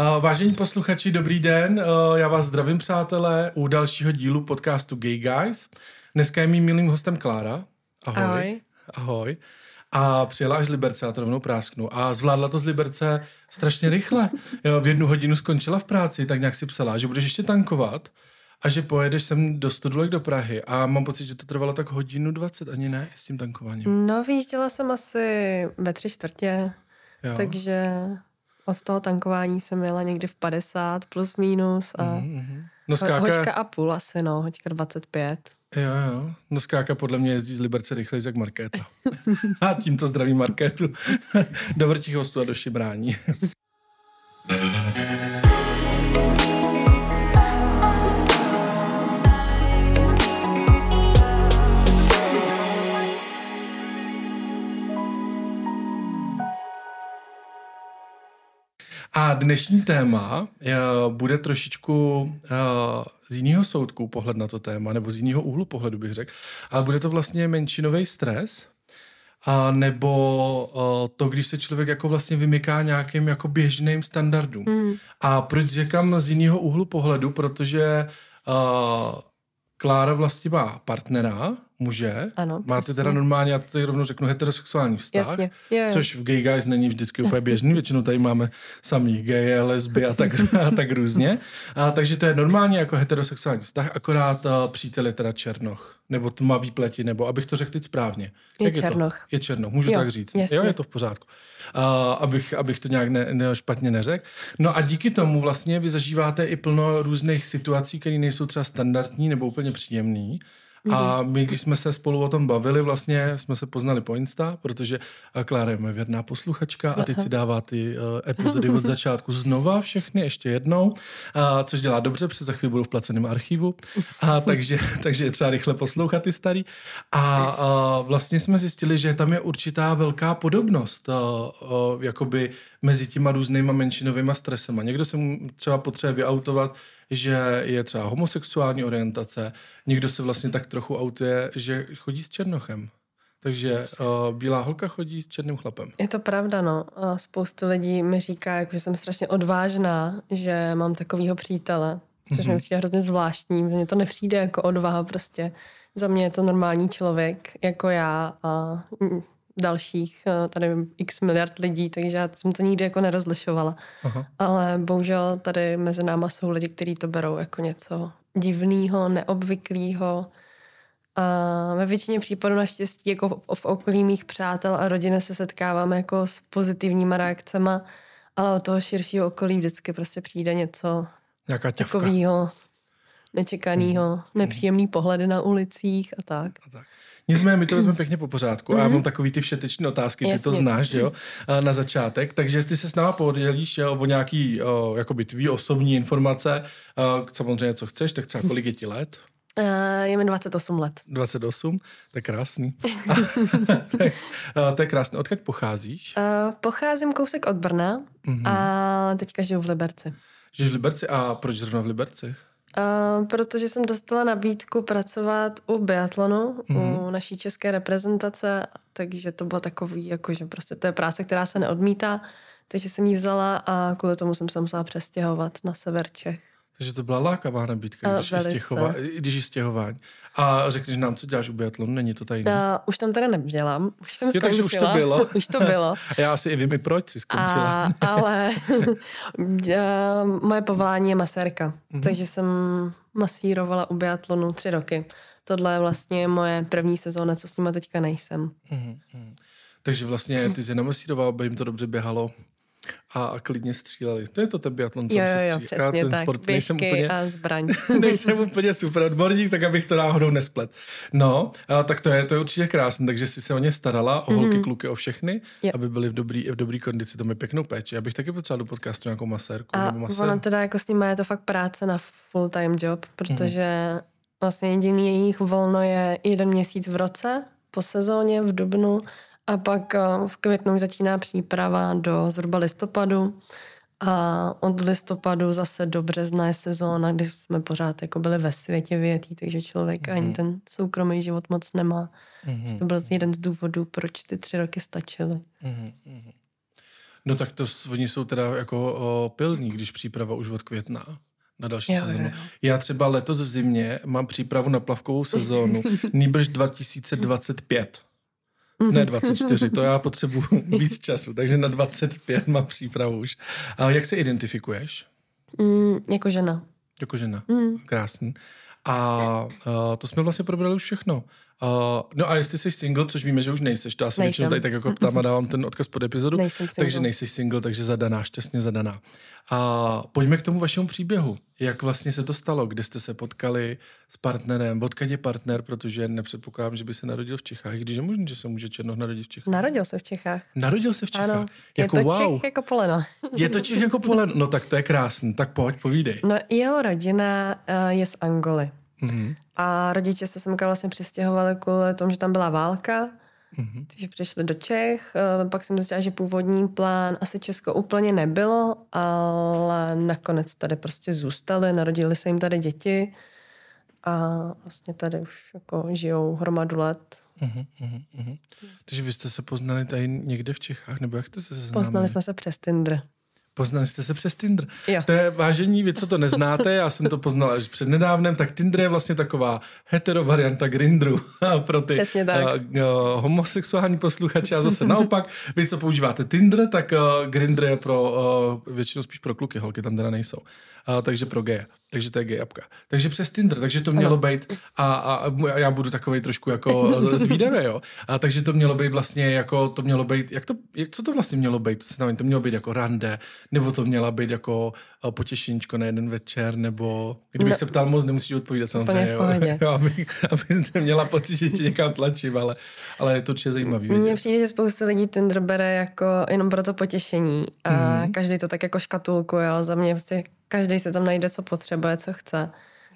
Uh, vážení posluchači, dobrý den. Uh, já vás zdravím, přátelé, u dalšího dílu podcastu Gay Guys. Dneska je mým milým hostem Klára. Ahoj. Ahoj. Ahoj. A přijela až z Liberce, já to rovnou prásknu. A zvládla to z Liberce strašně rychle. Jo, v jednu hodinu skončila v práci, tak nějak si psala, že budeš ještě tankovat a že pojedeš sem do Stodulek do Prahy. A mám pocit, že to trvalo tak hodinu 20, ani ne, s tím tankováním. No, vyjížděla jsem asi ve tři čtvrtě, Jo. takže od toho tankování jsem jela někdy v 50 plus minus a Mhm. No skáka, hoďka a půl asi, no, hoďka 25. jo, jo. No skáka podle mě jezdí z Liberce rychleji jak Markéta. a tímto zdraví Markétu do vrtích hostů a do šibrání. A dnešní téma eh, bude trošičku eh, z jiného soudku pohled na to téma, nebo z jiného úhlu pohledu bych řekl, ale bude to vlastně menšinový stres, a nebo uh, to, když se člověk jako vlastně vymyká nějakým jako běžným standardům. Hmm. A proč říkám z jiného úhlu pohledu? Protože uh, Klára vlastně má partnera, muže. Ano, Máte přesně. teda normálně, já to tady rovnou řeknu, heterosexuální vztah. Jasně, jo, jo. Což v gay guys není vždycky úplně běžný, většinou tady máme samý geje, lesby a tak, a tak různě. A, takže to je normálně jako heterosexuální vztah, akorát a, přítel je teda černoch, nebo tmavý pleti, nebo abych to řekl teď správně. Je Jak černoch. Je, to? je černoch, můžu Jo, tak říct. jasně. Jo, je to v pořádku. A, abych, abych to nějak ne, ne, špatně neřekl. No a díky tomu vlastně vy zažíváte i plno různých situací, které nejsou třeba standardní nebo úplně příjemný. A Mhm. my, když jsme se spolu o tom bavili, vlastně jsme se poznali po Insta, protože eh, Klára je moje věrná posluchačka a teď si dává ty uh, epizody od začátku znova všechny, ještě jednou, a, což dělá dobře, protože za chvíli budu v placeném archivu, a, takže, takže je třeba rychle poslouchat ty starý. A, a vlastně jsme zjistili, že tam je určitá velká podobnost a, a, jakoby mezi těma různýma menšinovými stresema. Někdo se mu třeba potřebuje vyautovat, že je třeba homosexuální orientace, někdo se vlastně tak trochu autuje, že chodí s černochem. Takže uh, bílá holka chodí s černým chlapem. Je to pravda, no. A spoustu lidí mi říká, jako, že jsem strašně odvážná, že mám takovýho přítele, což Mhm. mi přijde hrozně zvláštní, že mně to nepřijde jako odvaha prostě. Za mě je to normální člověk, jako já a dalších, eh, tady x miliard lidí, takže já jsem to nikdy jako nerozlišovala. Aha. Ale bohužel tady mezi náma jsou lidi, kteří to berou jako něco divného, neobvyklého. A ve většině případů naštěstí jako v- okolí mých přátel a rodiny se setkáváme jako s pozitivníma reakcemi, ale od toho širšího okolí vždycky prostě přijde něco Nějaká těvka. takového nečekaného, nepříjemný pohledy na ulicích a tak. A tak. Nicméně my to vezmeme pěkně po pořádku a já mám takový ty všetečné otázky, ty to Jasně. znáš, jo, a na začátek, takže ty se s náma podělíš jo, o nějaký, o, jakoby tvý osobní informace, o, samozřejmě co chceš, tak třeba kolik je ti let? Uh, je mi 28 let. 28, to je krásný. to je krásné. Odkud pocházíš? Uh, pocházím kousek od Brna Mhm. a teďka žiju v Liberci. Žiješ v Liberci a proč zrovna v Liberci? Uh, protože jsem dostala nabídku pracovat u biatlonu, Mhm. mm. u naší české reprezentace, takže to bylo takový, jako že prostě to je práce, která se neodmítá, takže jsem ji vzala a kvůli tomu jsem se musela přestěhovat na sever Čech. Takže to byla lákavá nabídka, A, když, velice. stěchova, když je stěhování. A řekneš nám, co děláš u biatlonu, není to tajné. Uh, už tam teda nedělám, už jsem Jo, skončila. takže už to bylo. už to bylo. A já asi i vím, proč jsi skončila. A, ale uh, moje povolání je masérka, Mhm. mm-hmm. takže jsem masírovala u biatlonu tři roky. Tohle je vlastně moje první sezóna, co s nima teďka nejsem. Mhm, mhm. Takže vlastně ty jsi namasíroval, aby jim to dobře běhalo a, a klidně stříleli. To je to ten biatlon, co Jo, se jo, jo, ten tak. sport nejsem úplně, a zbraň. nejsem úplně super odborník, tak abych to náhodou nesplet. No, a, tak to je, to je určitě krásné, takže jsi se o ně starala, o holky, kluky, o všechny, Jo. aby byli v dobrý, v dobrý kondici. To mi pěknou péči. Já bych taky potřeboval do podcastu nějakou masérku A nebo masér. ona teda jako s nima je to fakt práce na full-time job, protože Mhm. vlastně jediný jejich volno je jeden měsíc v roce po sezóně v dubnu a pak eh, v květnu už začíná příprava do zhruba listopadu a od listopadu zase do března je sezóna, kdy jsme pořád jako byli ve světě vyjetý, takže člověk ani ten soukromý život moc nemá. Mhm. To byl jeden z důvodů, proč ty tři roky stačily. Mhm, mhm. No tak to s- oni jsou teda jako o, pilní, když příprava už od května na další Jo, sezonu. jo, jo. Já třeba letos v zimě mám přípravu na plavkovou sezónu, nýbrž 2025. Ne 24, to já potřebuju víc času, takže na 25 mám přípravu už. A jak se identifikuješ? Mm, jako žena. Jako žena. Mm. Krásný. A uh, to jsme vlastně probrali už všechno. Uh, no a jestli jsi single, což víme, že už nejseš, to já se většinou tady tak jako ptám a dávám ten odkaz pod epizodu, Nejsem single. takže nejseš single, takže zadaná, šťastně zadaná. A pojďme k tomu vašemu příběhu. Jak vlastně se to stalo, kde jste se potkali s partnerem, odkud je partner, protože nepředpokládám, že by se narodil v Čechách, i když je možné, že se může Černoch narodit v Čechách. Narodil se v Čechách. Narodil se v Čechách. Ano, jako je to wow. Čech jako poleno. Je to Čech jako polen. No tak to je krásný. Tak pojď, povídej. No jeho rodina uh, je z Angoly. Mhm. A rodiče se semka vlastně přistěhovali kvůli tomu, že tam byla válka. Mhm. Takže přišli do Čech, eh, pak jsem zjistila, že původní plán asi Česko úplně nebylo, ale nakonec tady prostě zůstali, narodili se jim tady děti a vlastně tady už jako žijou hromadu let. Mhm, mhm, mhm. Takže vy jste se poznali tady někde v Čechách, nebo jak jste se seznámili? Poznali jsme se přes Tinder. Poznali jste se přes Tinder. Jo. To je vážení, vy co to neznáte, já jsem to poznal až před nedávnem, tak Tinder je vlastně taková hetero varianta Grindru pro ty Přesně tak. Uh, uh, homosexuální posluchače a zase naopak, vy co používáte Tinder, tak uh, Grindr je pro uh, většinou spíš pro kluky, holky tam teda nejsou. Uh, takže pro geje. Takže to je gay apka. Takže přes Tinder, takže to mělo být a, a, a já budu takový trošku jako zvídavý, jo. A takže to mělo být vlastně jako, to mělo být, jak to, jak, co to vlastně mělo být? To, se tam, to mělo být jako rande, nebo to měla být jako uh, potěšeníčko na jeden večer, nebo kdybych No. se ptal moc, nemusíš odpovídat samozřejmě, jo. jo aby, aby neměla pocit, že tě někam tlačím, ale, ale je to určitě zajímavý. Mně přijde, že spousta lidí Tinder bere jako jenom pro to potěšení a mm. každý to tak jako škatulkuje, ale za mě prostě každý se tam najde, co potřebuje, co chce. Mhm.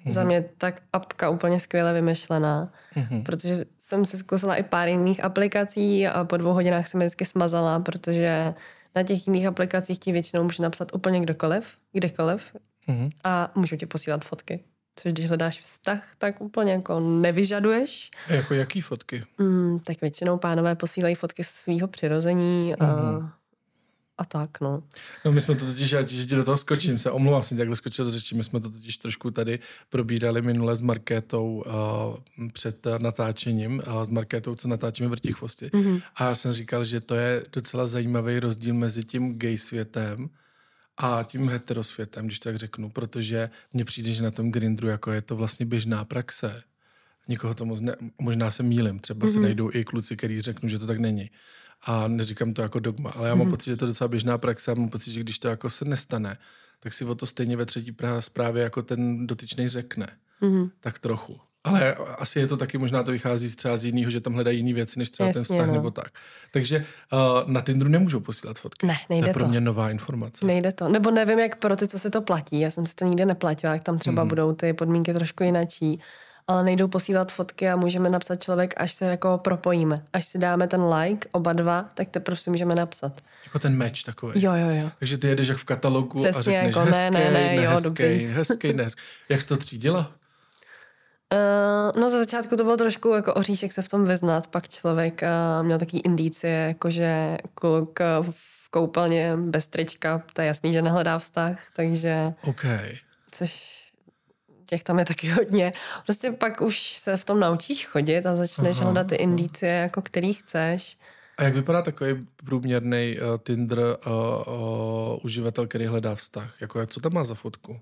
Mm. Za mě tak apka úplně skvěle vymyšlená, Mhm. mm. protože jsem si zkusila i pár jiných aplikací a po dvou hodinách jsem vždycky smazala, protože na těch jiných aplikacích ti většinou může napsat úplně kdokoliv, kdekoliv Mhm. a můžou ti posílat fotky. Což když hledáš vztah, tak úplně jako nevyžaduješ. A Jako jaký fotky? Mm, tak většinou pánové posílají fotky svého přirození a, Mhm. A tak, no. No my jsme to totiž, já že ti do toho skočím, se omlouvám, jsem takhle skočil do řeči, my jsme to totiž trošku tady probírali minule s Markétou uh, před uh, natáčením, uh, s Markétou, co natáčíme Vrtichvosti. Mm-hmm. A já jsem říkal, že to je docela zajímavý rozdíl mezi tím gay světem a tím heterosvětem, když tak řeknu, protože mně přijde, že na tom Grindru jako je to vlastně běžná praxe. Nikoho to moc ne, možná se mýlim, třeba mm-hmm. se najdou i kluci, který řeknu, že to tak není. A neříkám to jako dogma, ale já mám mm-hmm. pocit, že to je docela běžná praxe a mám pocit, že když to jako se nestane, tak si o to stejně ve třetí zprávě jako ten dotyčný řekne. Mm-hmm. Tak trochu. Ale asi je to taky, možná to vychází z třeba z jiného, že tam hledají jiné věci, než třeba Jasně, ten vztah no. nebo tak. Takže uh, na Tinderu nemůžou posílat fotky. Ne, nejde to je pro to. mě nová informace. Nejde to. Nebo nevím, jak pro ty, co si to platí. Já jsem si to nikdy neplatila, jak tam třeba Mhm. mm. budou ty podmínky trošku jinačí. Ale nejdou posílat fotky a můžeme napsat člověk, až se jako propojíme. Až si dáme ten like, oba dva, tak teprve si můžeme napsat. Jako ten meč takový. Jo, jo, jo. Takže ty jedeš jak v katalogu a Přesně, řekneš jako ne, hezký, ne, ne, jo, nehezký, dobrý. hezký, nehezký. Jak jsi to třídila? Uh, no za začátku to bylo trošku jako oříšek se v tom vyznat, pak člověk uh, měl takový indicie, jakože kluk uh, v koupelně bez trička, to je jasný, že nehledá vztah, takže OK. což těch tam je taky hodně. Prostě pak už se v tom naučíš chodit a začneš Aha, hledat ty aha. indicie, jako který chceš. A jak vypadá takový průměrný uh, Tinder uh, uh, uživatel, který hledá vztah? Jako, co tam má za fotku?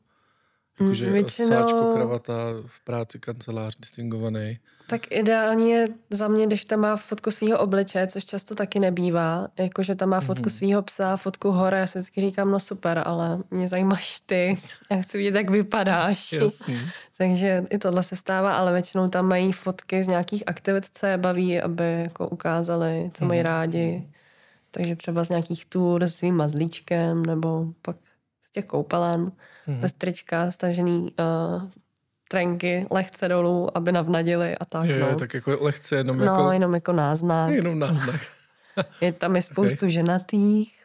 Jakože Mm, většinou- sáčko, kravata, v práci, kancelář, distingovaný. Tak ideálně je za mě, když tam má fotku svého obličeje, což často taky nebývá, jakože tam má fotku svého psa, fotku hore, já si vždycky říkám, no super, ale mě zajímáš ty, já chci vidět, jak vypadáš. Jasný. Takže i tohle se stává, ale většinou tam mají fotky z nějakých aktivit, co je baví, aby jako ukázali, co mají rádi. Takže třeba z nějakých tour s svým mazlíčkem, nebo pak těch koupelen, bez trička, stažený uh, trenky lehce dolů, aby navnadili a tak. Jo, no. tak jako lehce jenom no, jako... jenom jako náznak. Jenom náznak. Je tam je spoustu ženatých.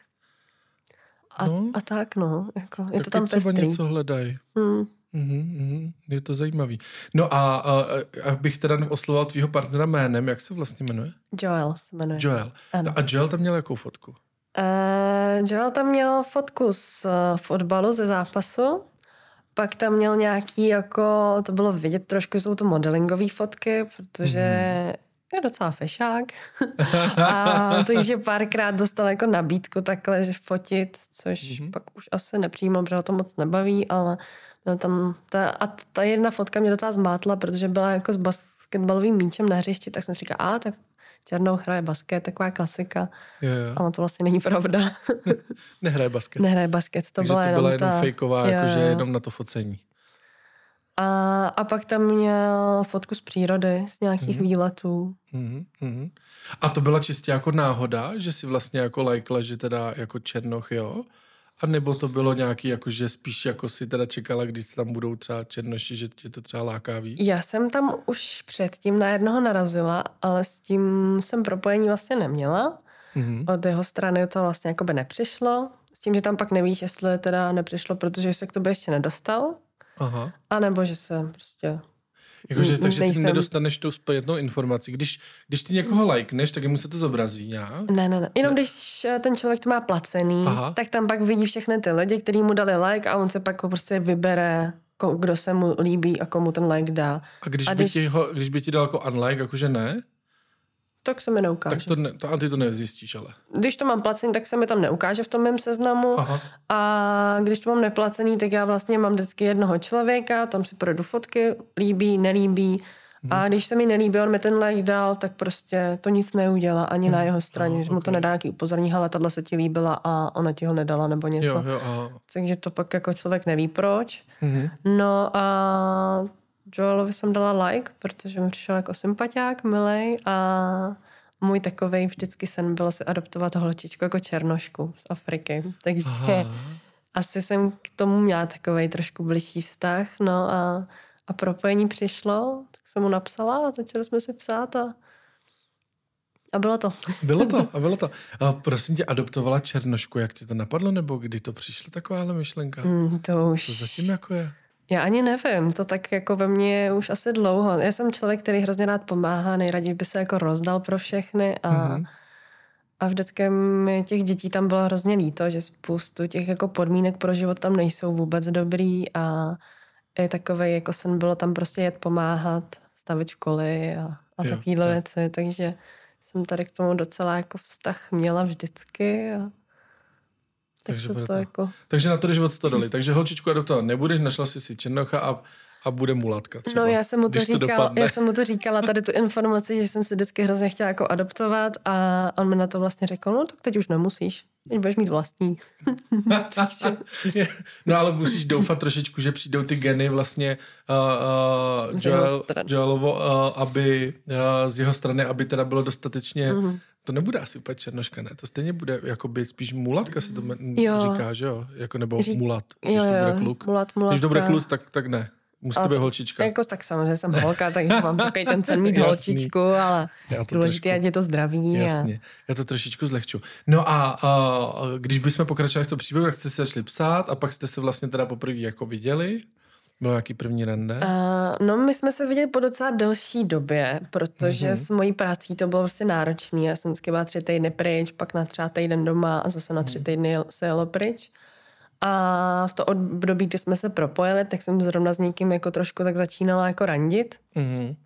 A, No. a tak, no. Jako, je tak to tam třeba pestrý. něco hledají. Hmm. Mhm, mhm, je to zajímavý. No a, a, a abych teda oslovoval tvýho partnera jménem, jak se vlastně jmenuje? Joel se jmenuje. Joel. Ano. A Joel tam měl jakou fotku? Uh, Joel tam měl fotku z uh, fotbalu ze zápasu, pak tam měl nějaký, jako, to bylo vidět trošku, jsou to modelingové fotky, protože mm. je docela fešák. a takže párkrát dostal jako nabídku takhle, že fotit, což mm-hmm. pak už asi nepřímo, protože ho to moc nebaví, ale No, tam ta, a ta jedna fotka mě docela zmátla, protože byla jako s basketbalovým míčem na hřišti, tak jsem si říkala, a tak Černou hraje basket, taková klasika. Jo, jo. Ale to vlastně není pravda. Nehraje basket. Nehraje basket, to Takže byla to jenom byla jenom ta... fejková, jakože jenom na to focení. A, a pak tam měl fotku z přírody, z nějakých mm-hmm. výletů. Mm-hmm. A to byla čistě jako náhoda, že si vlastně jako lajkla, že teda jako Černoch, jo? A nebo to bylo nějaký, jakože spíš jako si teda čekala, když tam budou třeba černoši, že tě to třeba láká víc? Já jsem tam už předtím na jednoho narazila, ale s tím jsem propojení vlastně neměla. Mm-hmm. Od jeho strany to vlastně jako by nepřišlo. S tím, že tam pak nevíš, jestli teda nepřišlo, protože se k tobě ještě nedostal. Aha. A nebo že se prostě Jakože, takže nejsem... ty nedostaneš tu zpětnou informaci. Když, když ty někoho lajkneš, tak mu se to zobrazí nějak? Ne, ne, ne. Jenom ne. když eh, ten člověk to má placený, Aha. tak tam pak vidí všechny ty lidi, kteří mu dali like a on se pak prostě vybere, kdo se mu líbí a komu ten like dá. A když, a když... By, ti ho, když by ti dal jako unlike, jakože ne? Tak se mi neukáže. Tak to, ne, to a ty to nezjistíš, ale. Když to mám placený, tak se mi tam neukáže v tom mém seznamu. Aha. A když to mám neplacený, tak já vlastně mám vždycky jednoho člověka, tam si projdu fotky, líbí, nelíbí. Hmm. A mhm. když se mi nelíbí, on mi ten like dal, tak prostě to nic neudělá ani hmm. na mhm. jeho straně, že okay. mu to nedá nějaký upozorní, ale tahle se ti líbila a ona ti ho nedala nebo něco. Jo, jo, aha. Takže to pak jako člověk neví proč. Hmm. No a Joelovi jsem dala like, protože mi přišel jako sympatiák, milej a můj takový vždycky sen bylo si adoptovat holčičku jako černošku z Afriky. Takže Aha. asi jsem k tomu měla takový trošku bližší vztah. No a, a propojení přišlo, tak jsem mu napsala a začali jsme si psát a a bylo to. Bylo to, a bylo to. A prosím tě, adoptovala Černošku, jak ti to napadlo, nebo kdy to přišlo takováhle myšlenka? Mm, to už... Co zatím jako je? Já ani nevím, to tak jako ve mně je už asi dlouho. Já jsem člověk, který hrozně rád pomáhá, nejraději by se jako rozdal pro všechny a, mm-hmm. a vždycky mi těch dětí tam bylo hrozně líto, že spoustu těch jako podmínek pro život tam nejsou vůbec dobrý a i takový jako sen bylo tam prostě jet pomáhat, stavit školy a, a takovéhle věci, takže jsem tady k tomu docela jako vztah měla vždycky a takže, to to jako... takže na to život to dali. Takže holčičku adoptovat nebudeš, našla jsi si Černocha a, a bude mulatka třeba. No já jsem mu to, říkala, to já jsem mu to říkala, tady tu informaci, že jsem si vždycky hrozně chtěla jako adoptovat a on mi na to vlastně řekl, no tak teď už nemusíš. Teď budeš mít vlastní. no ale musíš doufat trošičku, že přijdou ty geny vlastně uh, uh, Joel, Joelovo, uh, aby uh, z jeho strany, aby teda bylo dostatečně mm-hmm to nebude asi úplně černoška, ne? To stejně bude jako být spíš mulatka se to jo. říká, že jo? Jako nebo Řík, mulat, když jo, to bude kluk. Mulat, mulatka. Když to bude kluk, tak, tak ne. Musí to být holčička. Jako, tak samozřejmě jsem holka, takže mám takový ten sen mít holčičku, ale důležité je, je to zdraví. Jasně, a... já to trošičku zlehču. No a, a když bychom pokračovali v tom příběhu, jak jste se začali psát a pak jste se vlastně teda poprvé jako viděli, bylo nějaký první rande? Uh, no, my jsme se viděli po docela delší době, protože mm-hmm. s mojí prací to bylo prostě náročný. Já jsem vždycky byla tři týdny pryč, pak na třeba týden doma a zase na tři mhm. týdny se jelo pryč. A v to období, kdy jsme se propojili, tak jsem zrovna s někým jako trošku tak začínala jako randit. Mm-hmm.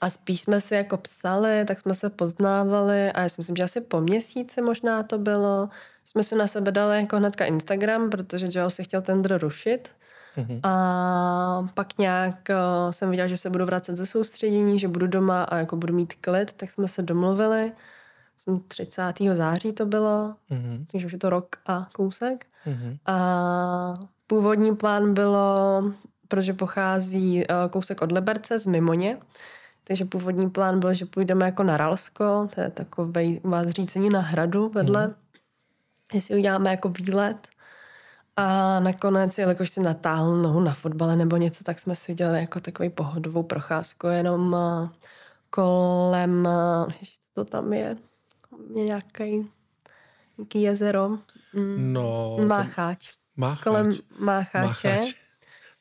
A spíš jsme si jako psali, tak jsme se poznávali a já si myslím, že asi po měsíci možná to bylo. Jsme si na sebe dali jako hnedka Instagram, protože Joel si chtěl tender rušit. Mm-hmm. A pak nějak uh, jsem viděla, že se budu vracet ze soustředění, že budu doma a jako budu mít klid, tak jsme se domluvili. 30. září to bylo, mm-hmm. takže už je to rok a kousek. Mm-hmm. A původní plán bylo, protože pochází uh, kousek od Liberce z Mimoně, takže původní plán byl, že půjdeme jako na Ralsko, to je takové vás řícení na hradu vedle, mm. že si uděláme jako výlet a nakonec, jelikož si natáhl nohu na fotbale nebo něco, tak jsme si udělali jako takový pohodovou procházku jenom uh, kolem, uh, to tam je nějaký, nějaký jezero. Mm, no. Mácháč. Mácháč. Kolem Mácháče. Mácháč.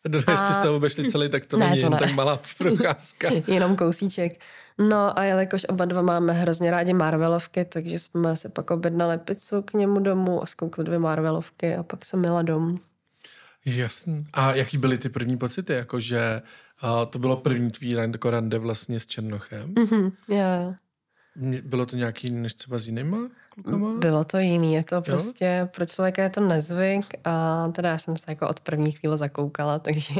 No, jestli jste obešli celý, tak to Ne, není to jen ne. tak malá procházka. Jenom kousíček. No a jelikož oba dva máme hrozně rádi Marvelovky, takže jsme si pak objednali pizzu k němu domů a zkoukli dvě Marvelovky a pak jsem jela domů. Jasný. A jaký byly ty první pocity? Jakože uh, to bylo první tvý rande, vlastně s Černochem. Mhm, jo. Bylo to nějaký jiný než třeba s jinýma klukama? Bylo to jiný, je to prostě, pro člověka je to nezvyk a teda já jsem se jako od první chvíle zakoukala, takže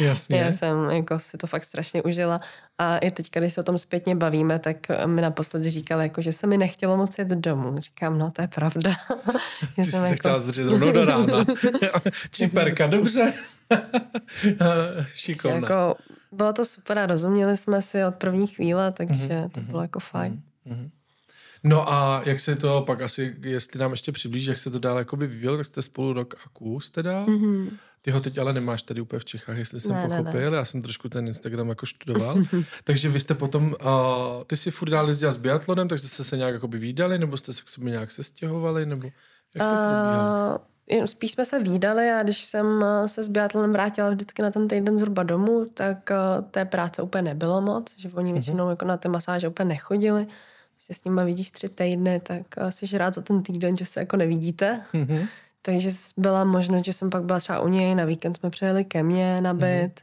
Jasně. já jsem jako si to fakt strašně užila a i teď, když se o tom zpětně bavíme, tak mi naposledy říkal, jako, že se mi nechtělo moc jít domů. Říkám, no to je pravda. Ty jsi jsem se jako- chtěla zdržet rovnou do rána. Čiperka, dobře. Šikovná. jako, bylo to super a rozuměli jsme si od první chvíle, takže Mhm, to bylo jako fajn. No a jak se to pak asi, jestli nám ještě přiblíží, jak se to dál jakoby vyvíjelo, tak jste spolu rok a kus teda. Mhm. Ty ho teď ale nemáš tady úplně v Čechách, jestli jsem Ne, ne, ne. pochopil. Já jsem trošku ten Instagram jako studoval. takže vy jste potom, uh, ty si furt dál jezdila s biatlonem, takže jste se nějak jakoby výdali, nebo jste se k sobě nějak sestěhovali, nebo jak to probíhalo? Jen spíš jsme se výdali a když jsem eh, se s biatlonem vrátila vždycky na ten týden zhruba domů, tak eh, té práce úplně nebylo moc, že oni většinou jako na ty masáže úplně nechodili. Se s nimi vidíš tři týdny, tak eh, jsi rád za ten týden, že se jako nevidíte. Mhm. Takže byla možnost, že jsem pak byla třeba u něj, na víkend jsme přijeli ke mně na byt,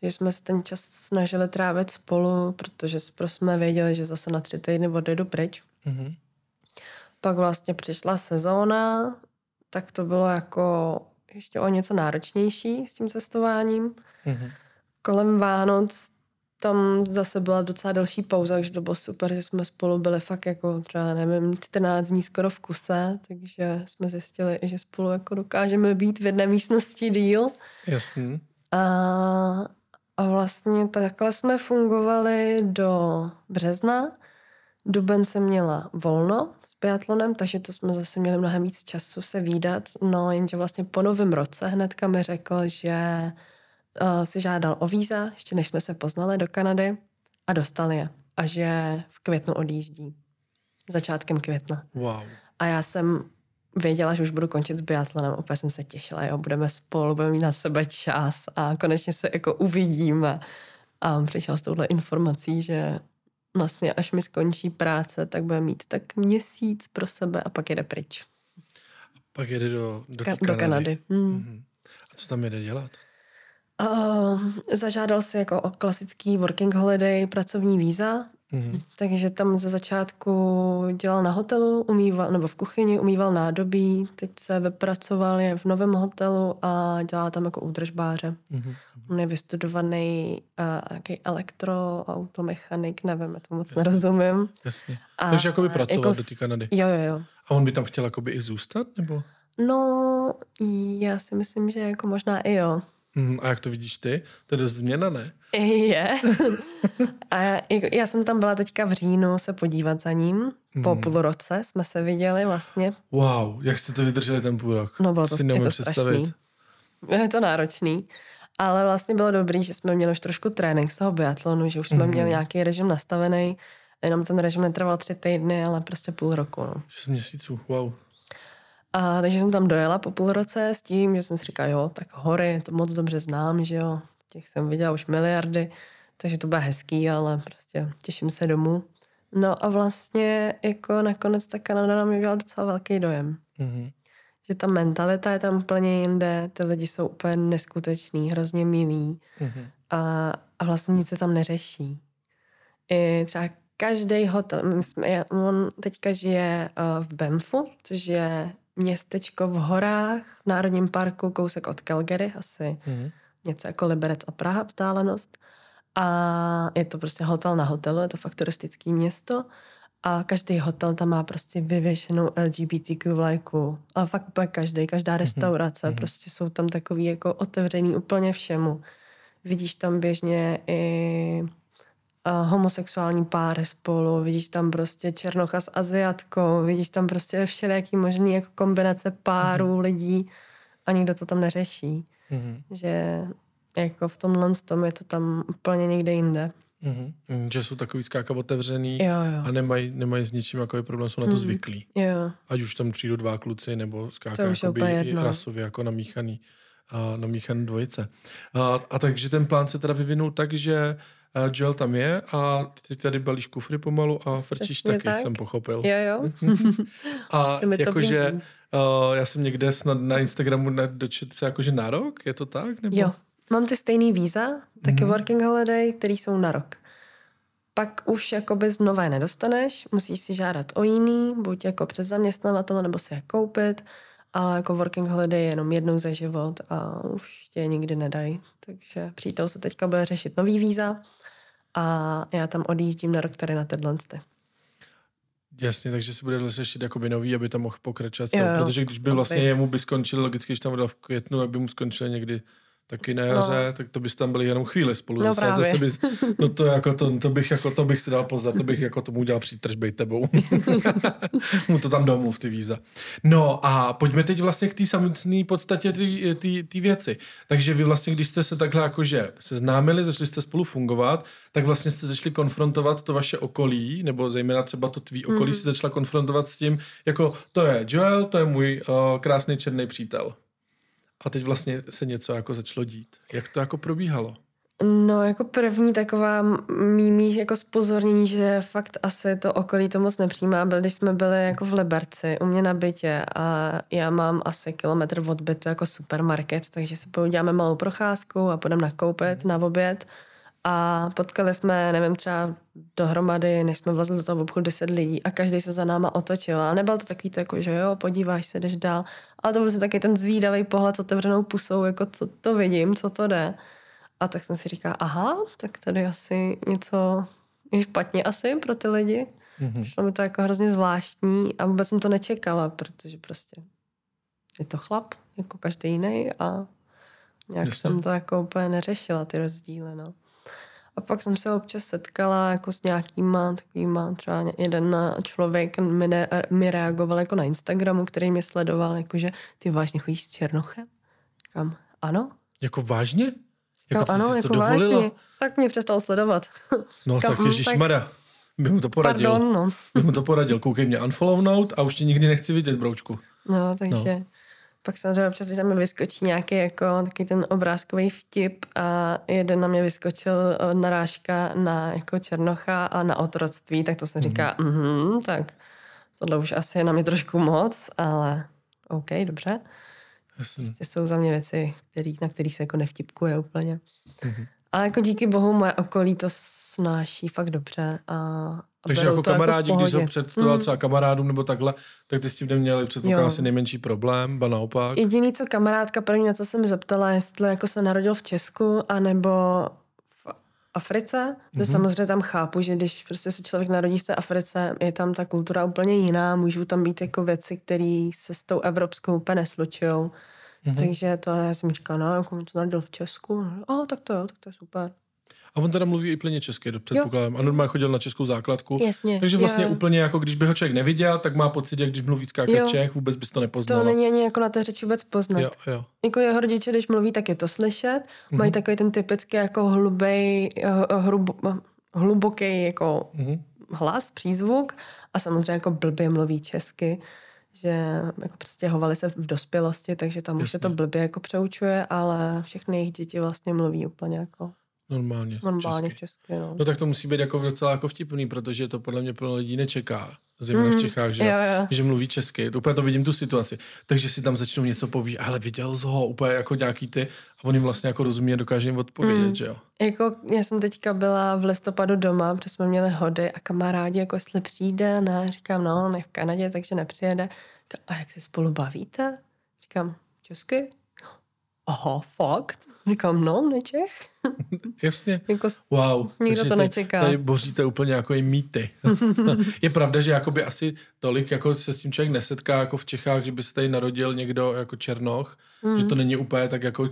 takže jsme se ten čas snažili trávit spolu, protože prostě jsme věděli, že zase na tři týdny odjedu pryč. Mhm. Pak vlastně přišla sezóna, tak to bylo jako ještě o něco náročnější s tím cestováním. Mhm. Kolem Vánoc tam zase byla docela delší pauza, takže to bylo super, že jsme spolu byli fakt jako třeba, nevím, 14 dní skoro v kuse, takže jsme zjistili, že spolu jako dokážeme být v jedné místnosti díl. Jasný. A, a vlastně takhle jsme fungovali do března. Duben jsem měla volno s biatlonem, takže to jsme zase měli mnohem víc času se výdat. No jenže vlastně po novém roce hnedka mi řekl, že uh, si žádal o víza, ještě než jsme se poznali do Kanady a dostal je. A že v květnu odjíždí. Začátkem května. Wow. A já jsem věděla, že už budu končit s biatlonem. Opět jsem se těšila, jo, budeme spolu, budeme mít na sebe čas a konečně se jako uvidíme. A on přišel s touhle informací, že vlastně až mi skončí práce, tak bude mít tak měsíc pro sebe a pak jede pryč. Pak jede do, do, Ka- Kanady. do Kanady. Hmm. Mhm. A co tam jede dělat? Uh, zažádal si jako o klasický working holiday pracovní víza, Mhm. takže tam ze začátku dělal na hotelu, umýval, nebo v kuchyni, umýval nádobí, teď se vypracoval je v novém hotelu a dělá tam jako údržbáře. Mhm. On je vystudovaný uh, nějaký elektroautomechanik, nevím, já to moc nerozumím. Jasně. A Takže jakoby pracoval jako do té Kanady. Jo, jo, jo. A on by tam chtěl jakoby i zůstat, nebo? No, já si myslím, že jako možná i jo. Mhm. A jak to vidíš ty? To je dost změna, ne? Je. A já, jako- já jsem tam byla teďka v říjnu se podívat za ním. Po Mhm. půl roce jsme se viděli vlastně. Wow, jak jste to vydrželi ten půl rok? No bylo to, si je to představit. strašný. Je to náročný. Ale vlastně bylo dobrý, že jsme měli už trošku trénink z toho biatlonu, že už jsme Mhm. měli nějaký režim nastavený. Jenom ten režim netrval tři týdny, ale prostě půl roku. No. Šest měsíců, wow. A takže jsem tam dojela po půl roce s tím, že jsem si říkala, jo, tak hory, to moc dobře znám, že jo. Těch jsem viděla už miliardy, takže to bude hezký, ale prostě těším se domů. No a vlastně jako nakonec ta Kanada na mě udělala docela velký dojem. Mhm. Že ta mentalita je tam úplně jinde, ty lidi jsou úplně neskuteční, hrozně milí Mhm. a, a vlastně nic se tam neřeší. I třeba každý hotel, my jsme, on teďka žije uh, v Banffu, což je městečko v horách v Národním parku, kousek od Calgary, asi Mhm. něco jako Liberec a Praha vzdálenost. A je to prostě hotel na hotelu, je to fakt turistický město. A každý hotel tam má prostě vyvěšenou LGBTQ vlajku. Ale fakt úplně každý, každá restaurace. mhm. Prostě jsou tam takový jako otevřený úplně všemu. Vidíš tam běžně i uh, homosexuální páry spolu, vidíš tam prostě černocha s aziatkou, vidíš tam prostě všelijaký možný jako kombinace párů lidí a nikdo to tam neřeší Mhm. že jako v tomhle tom je to tam úplně někde jinde. Mhm. Mhm. Že jsou takový skáka otevřený Jo, jo. a nemají, nemají s ničím jako problém, jsou na to Mhm. zvyklí. Jo, Ať už tam přijdou dva kluci nebo skáka jakoby rasově jako namíchaný a namíchané dvojice. A, a takže ten plán se teda vyvinul tak, že Joel tam je a ty tady balíš kufry pomalu a frčíš Přesně taky, tak. jsem pochopil. Jo, jo. A jakože, uh, já jsem někde snad na Instagramu dočet se jakože na rok, je to tak? Nebo? Jo, mám ty stejný víza, taky Mhm. working holiday, který jsou na rok. Pak už jakoby z nové nedostaneš, musíš si žádat o jiný, buď jako přes zaměstnavatele, nebo si je koupit, ale jako working holiday je jenom jednou za život a už tě nikdy nedají. Takže přítel se teďka bude řešit nový víza a já tam odjíždím na rok tady na ty. Jasně, takže si bude řešit jakoby nový, aby tam mohl pokračovat. Jo, Jo, protože když by vlastně jemu by skončil, logicky, když tam byl v květnu, aby mu skončil někdy taky na jaře, no. tak to bys tam byli jenom chvíli spolu. No zase, zase bys, no to, jako to, to, bych, jako, to bych si dal pozor, to bych jako tomu udělal přítržbej tebou. mu to tam domluv, ty víza. No a pojďme teď vlastně k té samotné podstatě té věci. Takže vy vlastně, když jste se takhle jakože seznámili, začali jste spolu fungovat, tak vlastně jste začali konfrontovat to vaše okolí, nebo zejména třeba to tvý okolí mm. si začala konfrontovat s tím, jako to je Joel, to je můj uh, krásný černý přítel. A teď vlastně se něco jako začalo dít. Jak to jako probíhalo? No, jako první taková mými jako spozornění, že fakt asi to okolí to moc nepřijímá, byl, když jsme byli jako v Liberci u mě na bytě a já mám asi kilometr od bytu jako supermarket, takže se uděláme malou procházku a půjdeme nakoupit na oběd a potkali jsme, nevím, třeba dohromady, než jsme vlezli do toho obchodu 10 lidí a každý se za náma otočil. A nebyl to takový to jako, že jo, podíváš se, jdeš dál. Ale to byl se taky ten zvídavý pohled s otevřenou pusou, jako co to vidím, co to jde. A tak jsem si říkala, aha, tak tady asi něco je špatně asi pro ty lidi. Mm-hmm. Šlo mi to jako hrozně zvláštní a vůbec jsem to nečekala, protože prostě je to chlap, jako každý jiný a nějak Jasně. jsem to jako úplně neřešila, ty rozdíly, no. A pak jsem se občas setkala jako s nějakýma takovýma, třeba jeden člověk mi, ne, mi reagoval jako na Instagramu, který mě sledoval, jakože ty vážně chodíš s Černochem? Říkám, ano. Jako vážně? Jako, ty ano, jsi jako to dovolila? vážně. Tak mě přestal sledovat. No Říkám, tak "Hm, ježišmarja. Bych mu to poradil. Pardon, no. Bych mu to poradil. Koukej mě unfollownout a už tě nikdy nechci vidět, broučku. No, takže no. Pak samozřejmě občas, když tam mi vyskočí nějaký jako takový ten obrázkový vtip a jeden na mě vyskočil eh, narážka na jako Černocha a na otroctví, tak to jsem říká, mhm, tak tohle už asi je na mě trošku moc, ale OK, dobře. Jasně. Prostě jsou za mě věci, který, na kterých se jako nevtipkuje úplně. Mm-hmm. Ale jako díky bohu moje okolí to snáší fakt dobře. A, a Takže jako to kamarádi, v když ho představoval třeba kamarádům nebo takhle, tak ty s tím neměli předpokládám Jo. asi nejmenší problém, ba naopak. Jediný, co kamarádka první, na co jsem zeptala, jestli jako se narodil v Česku, anebo v Africe, mm-hmm. že samozřejmě tam chápu, že když prostě se člověk narodí v té Africe, je tam ta kultura úplně jiná, můžou tam být jako věci, které se s tou evropskou úplně neslučujou. Mm-hmm. Takže to já jsem říkala, no, jako se narodil v Česku, o, tak to jo, tak to je super. A on teda mluví i plně česky, do- předpokládám. A normálně chodil na českou základku. Jasně, Takže vlastně jo. úplně jako když by ho člověk neviděl, tak má pocit, jak když mluví skákat Jo. Čech, vůbec bys to To nepoznala. není ani jako na té řeči vůbec poznat. Jo, jo. Jako jeho rodiče, když mluví, tak je to slyšet. Mhm. Mají takový ten typický jako hlubej, eh, hrubo, hluboký jako Mhm. hlas, přízvuk a samozřejmě jako blbě mluví česky, že jako přestěhovali se v dospělosti, takže tam už se to Jasně. blbě jako přeučuje, ale všechny jejich děti vlastně mluví úplně jako Normálně. normálně česky. česky. No. No tak to musí být jako docela jako vtipný, protože to podle mě plno lidí nečeká. Zejména v Mhm. Čechách, že, Jo, jo. že mluví česky. To úplně to vidím tu situaci. Takže si tam začnou něco poví, ale viděl jsi ho úplně jako nějaký ty a on jim vlastně jako rozumí a dokáže jim odpovědět, Mm. že jo. Jako já jsem teďka byla v listopadu doma, protože jsme měli hody a kamarádi, jako jestli přijde, ne, říkám, no, ne v Kanadě, takže nepřijede. A jak se spolu bavíte? Říkám, česky? Aha, fakt? Říkám, no, nečech. Jasně. Jako, Wow. Nikdo to tady- nečeká. Tady boříte úplně jako i mýty. je pravda, že jakoby asi tolik jako se s tím člověk nesetká jako v Čechách, že by se tady narodil někdo jako Černoch, mm. že to není úplně tak jako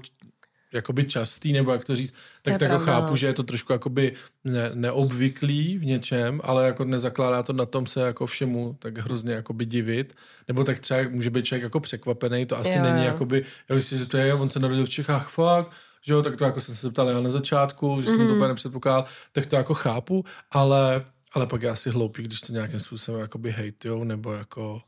jakoby častý, nebo jak to říct, tak, tak jako pravda, chápu, no. že je to trošku jakoby ne, neobvyklý v něčem, ale jako nezakládá to na tom se jako všemu tak hrozně jakoby divit, nebo tak třeba může být člověk jako překvapený, to asi Jo, není jo. jakoby, já si že to je, on se narodil v Čechách, fakt, že jo, tak to jako jsem se ptal já na začátku, že Mhm. jsem to úplně nepředpokládal, tak to jako chápu, ale, ale pak je asi hloupý, když to nějakým způsobem jakoby hejtujou, nebo jako,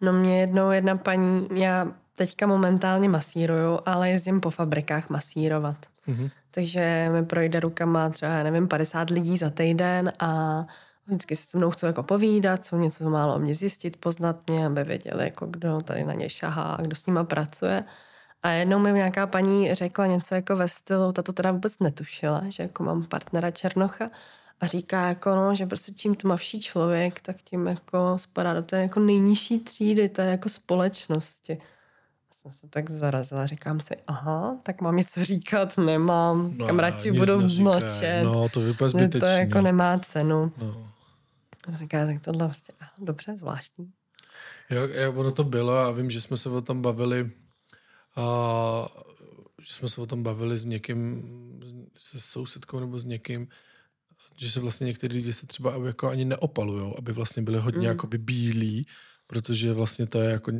no mě jednou jedna paní, já teďka momentálně masíruju, ale jezdím po fabrikách masírovat. Mm-hmm. Takže mi projde rukama třeba, já nevím, 50 lidí za týden a vždycky si se mnou chcou jako povídat, chcou něco málo o mě zjistit, poznat mě, aby věděli, jako kdo tady na ně šahá, kdo s nima pracuje. A jednou mi nějaká paní řekla něco jako ve stylu, ta to teda vůbec netušila, že jako mám partnera Černocha a říká jako no, že prostě čím tmavší člověk, tak tím jako spadá do té jako nejnižší třídy, té jako společnosti jsem se tak zarazila, říkám si, aha, tak mám něco říkat, nemám, no, kamaráti budou mlčet. No, to vypadá zbytečně. To jako nemá cenu. No. Říká, tak tohle vlastně, aha, dobře, zvláštní. Jo, jo, ono to bylo a vím, že jsme se o tom bavili a že jsme se o tom bavili s někým, se sousedkou nebo s někým, že se vlastně některý lidi se třeba jako ani neopalujou, aby vlastně byli hodně mm. jakoby bílí, protože vlastně to je jako,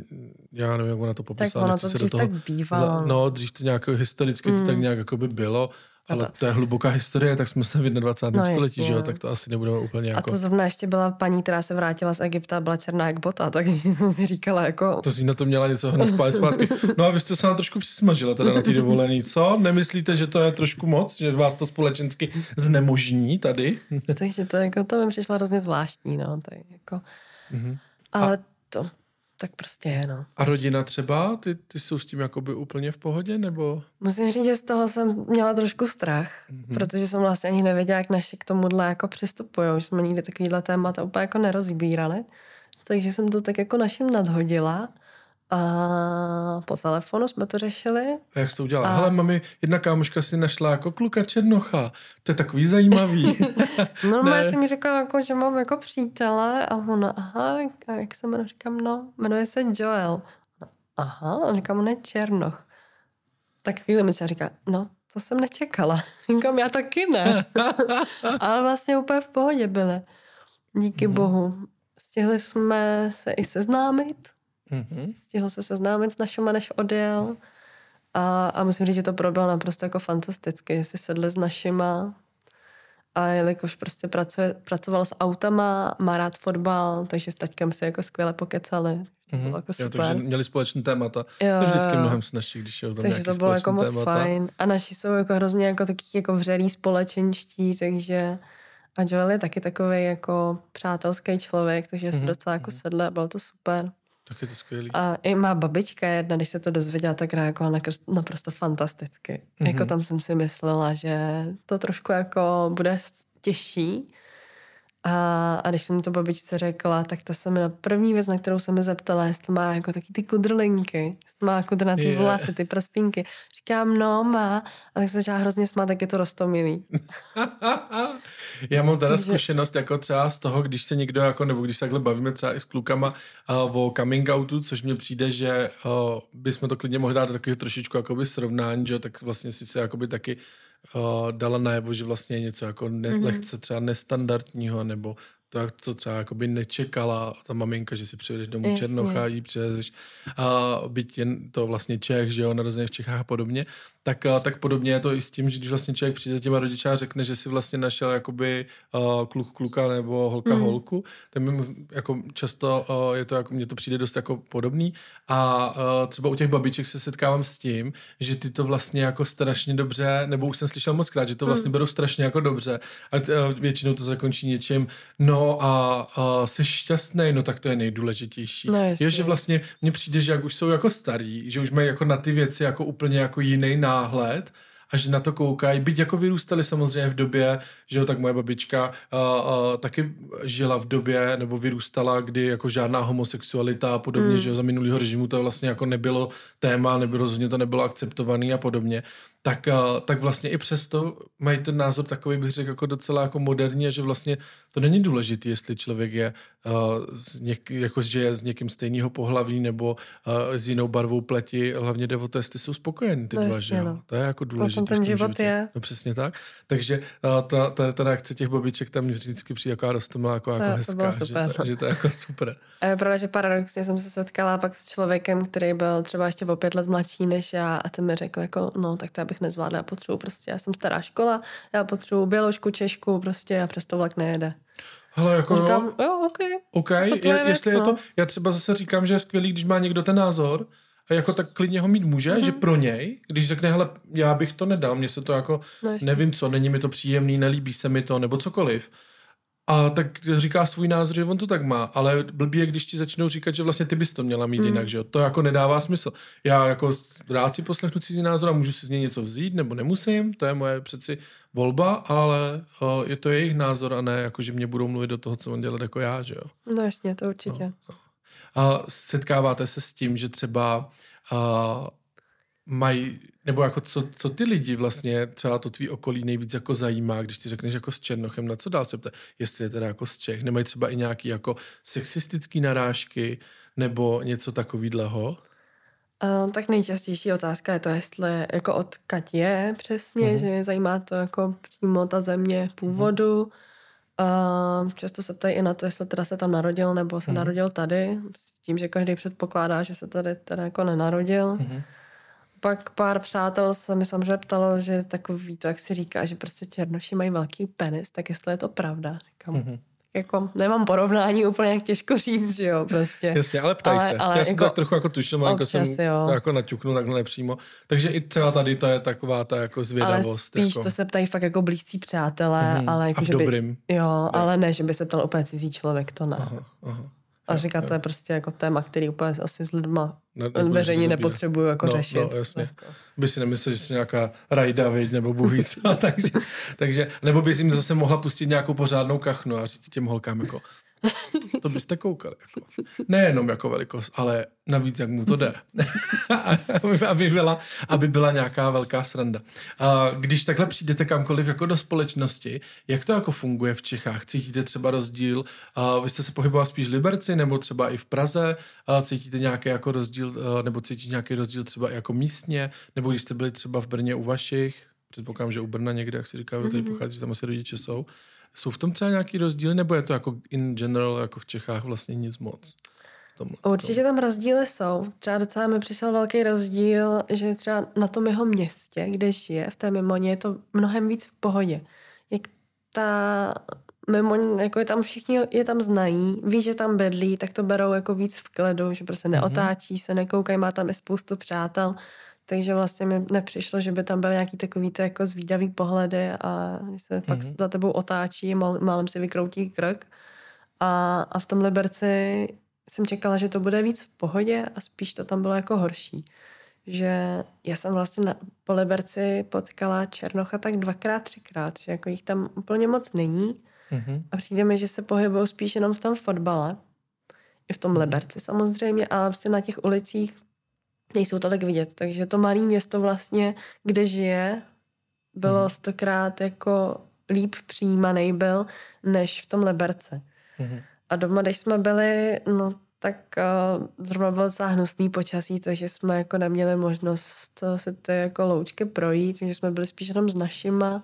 já nevím, jak ona to popisala, tak ono to se do toho, tak bývá. Za, no, dřív to nějak historicky mm. to tak hmm. nějak jako by bylo, ale to... to je hluboká historie, tak jsme se v 21. No, století, že jo, tak to asi nebudeme úplně jako... A to zrovna ještě byla paní, která se vrátila z Egypta, byla černá jak bota, takže jsem si říkala jako... To si na to měla něco hned v zpátky. No a vy jste se nám trošku přismažila teda na té dovolený, co? Nemyslíte, že to je trošku moc, že vás to společensky znemožní tady? takže to jako, to mi přišlo hrozně zvláštní, no, tak jako... Mm-hmm. Ale a to tak prostě je, no. A rodina třeba? Ty, ty jsou s tím jakoby úplně v pohodě, nebo? Musím říct, že z toho jsem měla trošku strach, mm-hmm. protože jsem vlastně ani nevěděla, jak naši k tomuhle jako přistupují. Že jsme nikdy takovýhle témata úplně jako nerozbírali. Takže jsem to tak jako našim nadhodila a po telefonu jsme to řešili. A jak jsi to udělala? A... Hele, mami, jedna kámoška si našla jako kluka Černocha. To je takový zajímavý. no, já si mi řekla, jako, že mám jako přítele a ona, aha, a jak se jmenuje? Říkám, no, jmenuje se Joel. Aha, a říkám, on je Černoch. Tak chvíli mi se říká, no, to jsem nečekala. Říkám, já taky ne. Ale vlastně úplně v pohodě byly. Díky mm-hmm. bohu. Stihli jsme se i seznámit Mm-hmm. Stihl se seznámit s našima, než odjel. A, a musím říct, že to proběhlo naprosto jako fantasticky, že si sedli s našima a jelikož prostě pracuje, pracoval s autama, má rád fotbal, takže s taťkem si jako skvěle pokecali. Mm-hmm. Bylo jako super. Jo, takže měli společný témata. Jo, to vždycky mnohem snažší, když je tam Takže to bylo jako moc témata. fajn. A naši jsou jako hrozně jako taky jako vřelí společenští, takže a Joel je taky takový jako přátelský člověk, takže mm-hmm. se docela jako mhm. sedle a bylo to super. Tak je to skvělý. A i má babička jedna, když se to dozvěděla, tak reagovala naprosto fantasticky. Mm-hmm. Jako tam jsem si myslela, že to trošku jako bude těžší, a, a když jsem to babičce řekla, tak to se mi na první věc, na kterou jsem mi zeptala, jestli má jako taky ty kudrlinky, jestli má kudrnaté yeah. vlasy, ty prstínky. Říkám, no má, a tak se začala hrozně smát, tak je to rostomilý. Já mám teda zkušenost jako třeba z toho, když se někdo, jako, nebo když se takhle bavíme třeba i s klukama uh, o coming outu, což mně přijde, že uh, bychom to klidně mohli dát do takového trošičku jakoby srovnání, že tak vlastně si se jakoby taky uh, dala najevo, že vlastně je něco jako ne, mm-hmm. lehce třeba nestandardního, nebo to, co třeba jakoby nečekala ta maminka, že si přijedeš domů Jasně. Černocha, jí přivezeš a byť jen to vlastně Čech, že jo, narozený v Čechách a podobně, tak, tak podobně je to i s tím, že když vlastně člověk přijde těma rodiče a řekne, že si vlastně našel jakoby uh, kluk kluka nebo holka mm. holku, tak mi jako často uh, je to jako, mně to přijde dost jako podobný a uh, třeba u těch babiček se setkávám s tím, že ty to vlastně jako strašně dobře, nebo už jsem slyšel moc krát, že to vlastně mm. berou strašně jako dobře a uh, většinou to zakončí něčím, no a uh, jsi šťastný, no tak to je nejdůležitější. No, je, že vlastně mně přijde, že jak už jsou jako starý, že už mají jako na ty věci jako úplně jako jiný náhled náhled a že na to koukají, byť jako vyrůstali samozřejmě v době, že jo, tak moje babička uh, uh, taky žila v době, nebo vyrůstala, kdy jako žádná homosexualita a podobně, mm. že jo, za minulého režimu to vlastně jako nebylo téma, nebo rozhodně to nebylo akceptovaný a podobně tak, uh, tak vlastně i přesto mají ten názor takový, bych řekl, jako docela jako moderní a že vlastně to není důležité, jestli člověk je, uh, z něk, jako, že je z někým stejného pohlaví nebo uh, s jinou barvou pleti, hlavně to, jestli jsou spokojení ty no, dva, že jo? No. To je jako důležité. Ten život životě. je. No přesně tak. Takže ta, ta, ta reakce těch babiček tam vždycky přijde jako rostomila, jako, jako to, hezká, to že, to, že to je jako super. A je pravda, že paradoxně jsem se setkala pak s člověkem, který byl třeba ještě o pět let mladší než já a ten mi řekl jako, no tak to bych nezvládla, já potřebuji prostě, já jsem stará škola, já potřebuji běložku, češku, prostě a přesto vlak nejede. Hele, jako říkám, jo, jo OK. OK, je, je jestli věc, je to, no. já třeba zase říkám, že je skvělý, když má někdo ten názor, jako tak klidně ho mít může, mm-hmm. že pro něj, když řekne, hele, já bych to nedal, mně se to jako, no, nevím co, není mi to příjemný, nelíbí se mi to, nebo cokoliv, a tak říká svůj názor, že on to tak má, ale blbý je, když ti začnou říkat, že vlastně ty bys to měla mít mm. jinak, že jo? To jako nedává smysl. Já jako rád si poslechnu cizí názor a můžu si z něj něco vzít, nebo nemusím, to je moje přeci volba, ale o, je to jejich názor a ne jako, že mě budou mluvit do toho, co on dělat jako já, že jo? No jasně, to určitě. No, no. A setkáváte se s tím, že třeba a, mají, nebo jako co, co ty lidi vlastně, třeba to tvý okolí nejvíc jako zajímá, když ty řekneš jako s Černochem, na co dál se ptá, jestli je teda jako z Čech, nemají třeba i nějaký jako sexistický narážky nebo něco takového? Uh, tak nejčastější otázka je to, jestli jako od je přesně, uh-huh. že zajímá to jako přímo ta země původu. Uh-huh. Uh, často se ptají i na to, jestli teda se tam narodil nebo se uh-huh. narodil tady, s tím, že každý předpokládá, že se tady teda jako nenarodil. Uh-huh pak pár přátel se mi samozřejmě ptalo, že takový to, jak si říká, že prostě černoši mají velký penis, tak jestli je to pravda. Říkám, mm-hmm. Jako nemám porovnání úplně jak těžko říct, že jo, prostě. Jasně, ale ptaj ale, se. Ale já jako, jsem to tak trochu jako tušil, jako jsem jo. jako naťuknul takhle nepřímo. Takže i třeba tady to je taková ta jako zvědavost. Ale spíš jako... to se ptají fakt jako blízcí přátelé, mm-hmm. ale jako, A v že dobrým. By, jo, ne. ale ne, že by se ptal úplně cizí člověk, to ne. Aha, aha. A říká, to je prostě jako téma, který úplně asi s lidma ne, veřejně nepotřebuju jako no, řešit. No, jasně. Jako. By si nemyslel, že jsi nějaká rajda, viď, nebo bůh takže, takže, nebo bys jim zase mohla pustit nějakou pořádnou kachnu a říct těm holkám jako, to byste koukali. Jako. Nejenom jako velikost, ale navíc, jak mu to jde. aby, byla, aby byla nějaká velká sranda. A když takhle přijdete kamkoliv jako do společnosti, jak to jako funguje v Čechách? Cítíte třeba rozdíl? A vy jste se pohyboval spíš v Liberci nebo třeba i v Praze? A cítíte nějaký jako rozdíl, nebo cítíte nějaký rozdíl třeba jako místně? Nebo když jste byli třeba v Brně u vašich? Předpokládám, že u Brna někde, jak si říká, mm-hmm. tady pochází, tam asi rodiče jsou. Jsou v tom třeba nějaký rozdíly, nebo je to jako in general, jako v Čechách vlastně nic moc? Tomhle, Určitě tam rozdíly jsou. Třeba docela mi přišel velký rozdíl, že třeba na tom jeho městě, kde žije, v té Mimoně, je to mnohem víc v pohodě. Jak ta Mimoň, jako je tam všichni je tam znají, ví, že tam bydlí, tak to berou jako víc v kledu, že prostě mhm. neotáčí se, nekoukají, má tam i spoustu přátel. Takže vlastně mi nepřišlo, že by tam byly nějaký takový to jako zvídavý pohledy a když se mm-hmm. fakt mhm. za tebou otáčí, mal, málem si vykroutí krk. A, a v tom Liberci jsem čekala, že to bude víc v pohodě a spíš to tam bylo jako horší. Že já jsem vlastně na, po Liberci potkala Černocha tak dvakrát, třikrát, že jako jich tam úplně moc není. Mm-hmm. A přijde mi, že se pohybují spíš jenom v tom fotbale. I v tom mm-hmm. Liberci samozřejmě, ale prostě na těch ulicích nejsou tolik vidět. Takže to malé město vlastně, kde žije, bylo hmm. stokrát jako líp přijímaný byl, než v tom Leberce. Hmm. A doma, když jsme byli, no tak uh, zrovna bylo docela hnusný počasí, takže jsme jako neměli možnost se ty jako loučky projít, takže jsme byli spíš jenom s našima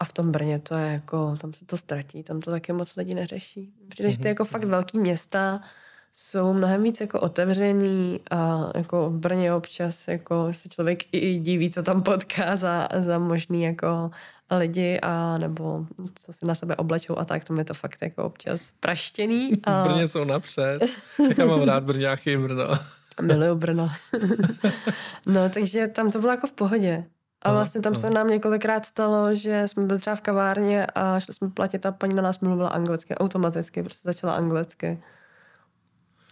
a v tom Brně to je jako, tam se to ztratí, tam to taky moc lidi neřeší. Přijdeš ty mhm. jako fakt velký města, jsou mnohem víc jako otevřený a jako v Brně občas jako se člověk i diví, co tam potká za, za možný jako lidi a nebo co si na sebe oblečou a tak, to je to fakt jako občas praštěný. A... Brně jsou napřed. Já mám rád Brňáchy Brno. Miluju Brno. no, takže tam to bylo jako v pohodě. A vlastně tam se nám několikrát stalo, že jsme byli třeba v kavárně a šli jsme platit a paní na nás mluvila anglicky, automaticky, prostě začala anglicky.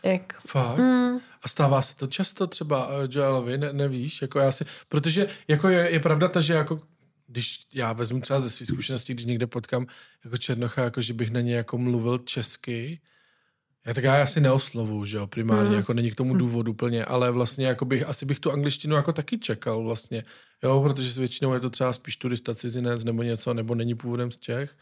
Jak? Fakt? Mm. A stává se to často třeba uh, Joelovi, ne, nevíš? Jako já si, protože jako je, je pravda ta, že jako když já vezmu třeba ze svých zkušeností, když někde potkám jako Černocha, jako že bych na ně jako mluvil česky, já tak já asi neoslovu, že jo, primárně, mm. jako není k tomu hmm. důvod úplně, ale vlastně jako bych, asi bych tu angličtinu jako taky čekal vlastně, jo, protože většinou je to třeba spíš turista cizinec nebo něco, nebo není původem z Čech.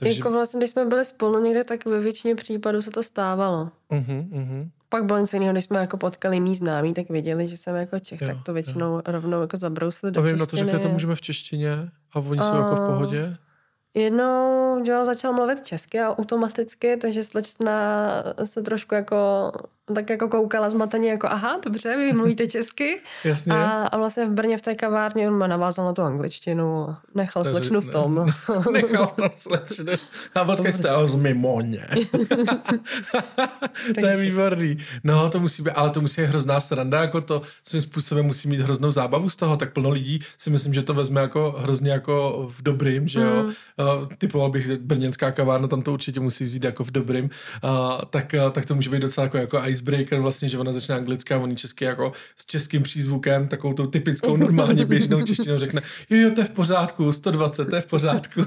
Takže... Jako vlastně, když jsme byli spolu někde, tak ve většině případů se to stávalo. Uh-huh, uh-huh. Pak bylo něco jiného, když jsme jako potkali mý známí, tak věděli, že jsem jako Čech, jo, tak to většinou jo. rovnou jako zabrousili do A vím, na to řeknete, můžeme v češtině a oni a... jsou jako v pohodě? Jednou Joel začal mluvit česky a automaticky, takže slečna se trošku jako tak jako koukala zmateně jako aha, dobře, vy mluvíte česky. Jasně. A, a vlastně v Brně v té kavárně on navázal na tu angličtinu a nechal Takže slečnu v ne- tom. Nechal to slečnu. A odkud jste z Mimoně. to je výborný. No, to musí být, ale to musí být hrozná sranda, jako to svým způsobem musí mít hroznou zábavu z toho, tak plno lidí si myslím, že to vezme jako hrozně jako v dobrým, že jo. Mm. Uh, typoval bych brněnská kavárna, tam to určitě musí vzít jako v dobrým. Uh, tak, uh, tak to může být docela jako, jako icebreaker vlastně, že ona začne anglicky a on česky jako s českým přízvukem, takovou tou typickou normálně běžnou češtinou řekne, jo, jo, to je v pořádku, 120, to je v pořádku.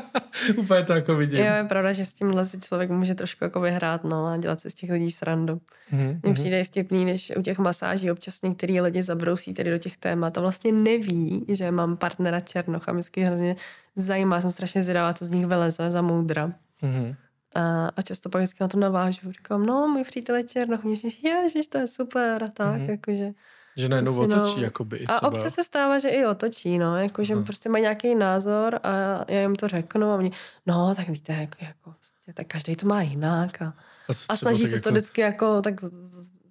Úplně to jako vidím. Jo, je pravda, že s tímhle si člověk může trošku jako vyhrát no, a dělat si z těch lidí srandu. Mhm, Mně přijde i vtipný, když u těch masáží občas některý lidi zabrousí tedy do těch témat a vlastně neví, že mám partnera Černocha. Mě hrozně zajímá, jsem strašně zvědavá, co z nich vyleze za moudra. Mhm. A, a často pak vždycky na to navážu. Říkám, no, můj přítel je Černoch. Ježiš, to je super a tak, Mhm. jakože. Že najednou Většinou- otočí, jakoby i A třeba. občas se stává, že i otočí, no, jakože Aha. prostě mají nějaký názor a já jim to řeknu a oni, no, tak víte, jako, jako prostě, tak každý to má jinak a, a, a snaží se jako, to vždycky jako tak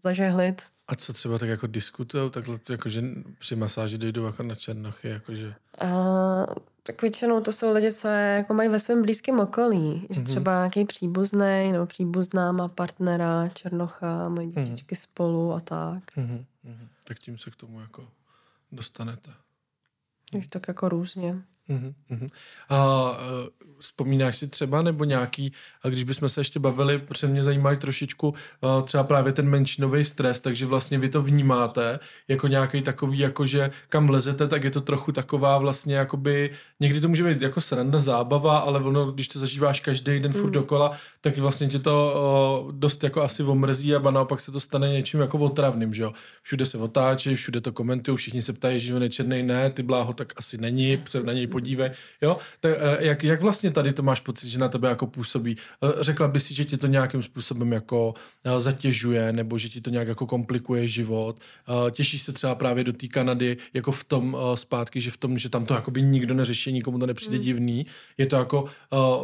zažehlit. a co třeba tak jako diskutujou, takhle jako, že při masáži dojdou jako na černochy, jakože. A, tak většinou to jsou lidi, co je, jako mají ve svém blízkém okolí. Že Mhm. třeba nějaký příbuzný nebo příbuzná má partnera, černocha, mají Mhm. dětičky spolu a tak. Mhm, mhm. Tak tím se k tomu jako dostanete. Takže tak jako různě. Mhm. A uh, vzpomínáš si třeba, nebo nějaký, a když bychom se ještě bavili, protože mě zajímá trošičku uh, třeba právě ten menšinový stres, takže vlastně vy to vnímáte jako nějaký takový, jako že kam vlezete, tak je to trochu taková vlastně jakoby, někdy to může být jako sranda, zábava, ale ono, když to zažíváš každý den furt Mm. dokola, tak vlastně tě to uh, dost jako asi omrzí a ba naopak se to stane něčím jako otravným, že jo. Všude se otáčí, všude to komentují, všichni se ptají, že on je černý, ne, ty bláho, tak asi není, se na něj podívej, jo. Tak, eh, jak, jak vlastně tady to máš pocit, že na tebe jako působí? Eh, Řekla by si, že ti to nějakým způsobem jako eh, zatěžuje, nebo že ti to nějak jako komplikuje život? Těšíš se třeba právě do té Kanady jako v tom zpátky, že v tom, že tam to jakoby nikdo neřeší, nikomu to nepřijde Mm. divný. Je to jako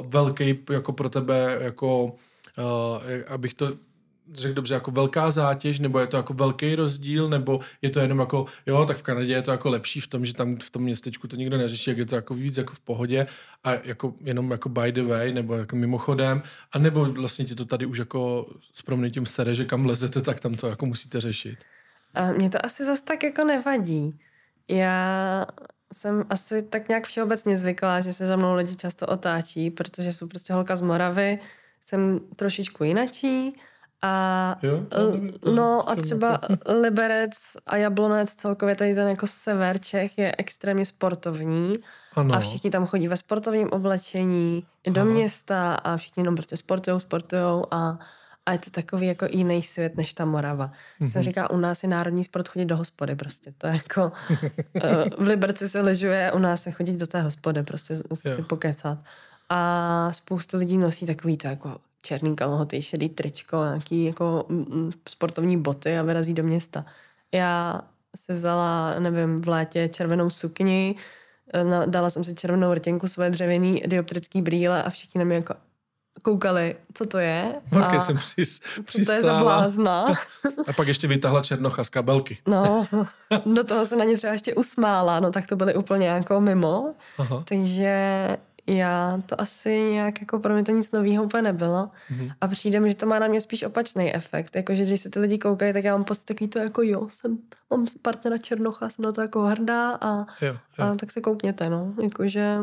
velký jako pro tebe jako uh, abych to řekl dobře, jako velká zátěž, nebo je to jako velký rozdíl, nebo je to jenom jako, jo, tak v Kanadě je to jako lepší v tom, že tam v tom městečku to nikdo neřeší, jak je to jako víc jako v pohodě a jako jenom jako by the way, nebo jako mimochodem, a nebo vlastně ti to tady už jako s proměnitím sere, že kam lezete, tak tam to jako musíte řešit. A mě to asi zas tak jako nevadí. Já jsem asi tak nějak všeobecně zvyklá, že se za mnou lidi často otáčí, protože jsou prostě holka z Moravy, jsem trošičku jinačí a Jo? L- No a třeba Liberec a Jablonec, celkově tady ten jako sever Čech je extrémně sportovní ano. a všichni tam chodí ve sportovním oblečení do Aha. města a všichni jenom prostě sportujou, sportujou a, a je to takový jako jiný svět než ta Morava. Mm-hmm. Jsem Mhm. říká, u nás je národní sport chodit do hospody prostě, to je jako eh, v Liberci se ležuje, u nás se chodí do té hospody prostě si Jo. pokecat. A spoustu lidí nosí takový to jako černý kalhoty, šedý tričko, nějaký jako mm, mm, sportovní boty a vyrazí do města. Já si vzala, nevím, v létě červenou sukni, eh, dala jsem si červenou rtěnku, své dřevěný dioptrický brýle a všichni na mě jako koukali, co to je. A jsem přis, co to je za přistála. blázna. A pak ještě vytáhla černocha z kabelky. No, do toho se na ně třeba ještě usmála, no tak to byly úplně jako mimo. Aha. Takže já to asi nějak, jako pro mě to nic nového úplně nebylo. Mhm. A přijde mi, že to má na mě spíš opačný efekt. Jakože když se ty lidi koukají, tak já mám pocit takový to jako jo, jsem, mám partnera Černocha, jsem na to jako hrdá a, Jo, jo. a tak se koukněte, no. Jakože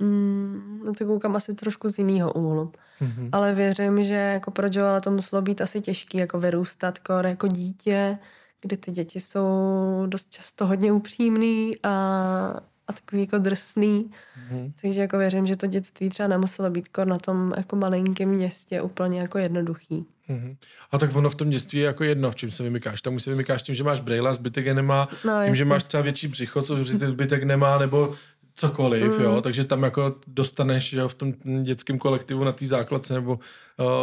mm, na to koukám asi trošku z jiného úhlu. Mhm. Ale věřím, že jako pro Joela to muselo být asi těžký, jako vyrůstat kor jako dítě, kdy ty děti jsou dost často hodně upřímný a, a takový jako drsný. Mhm. Takže jako věřím, že to dětství třeba nemuselo být kor na tom jako malinkém městě úplně jako jednoduchý. Mhm. A tak ono v tom dětství je jako jedno, v čem se vymykáš. Tam už se vymykáš tím, že máš brejla, zbytek je nemá, No, tím, jasně. že máš třeba větší břicho, co zbytek- zbytek nemá, nebo cokoliv, Mm. jo, takže tam jako dostaneš, jo, v tom dětském kolektivu na té základce, nebo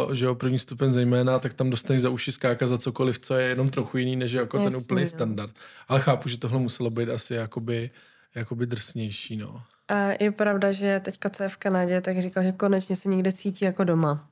uh, že jo, první stupeň zejména, tak tam dostaneš za uši skáka za cokoliv, co je jenom trochu jiný, než jako ten Jasně, úplný no. standard. Ale chápu, že tohle muselo být asi jakoby, jakoby drsnější, no. A je pravda, že teďka, co je v Kanadě, tak říkal, že konečně se někde cítí jako doma.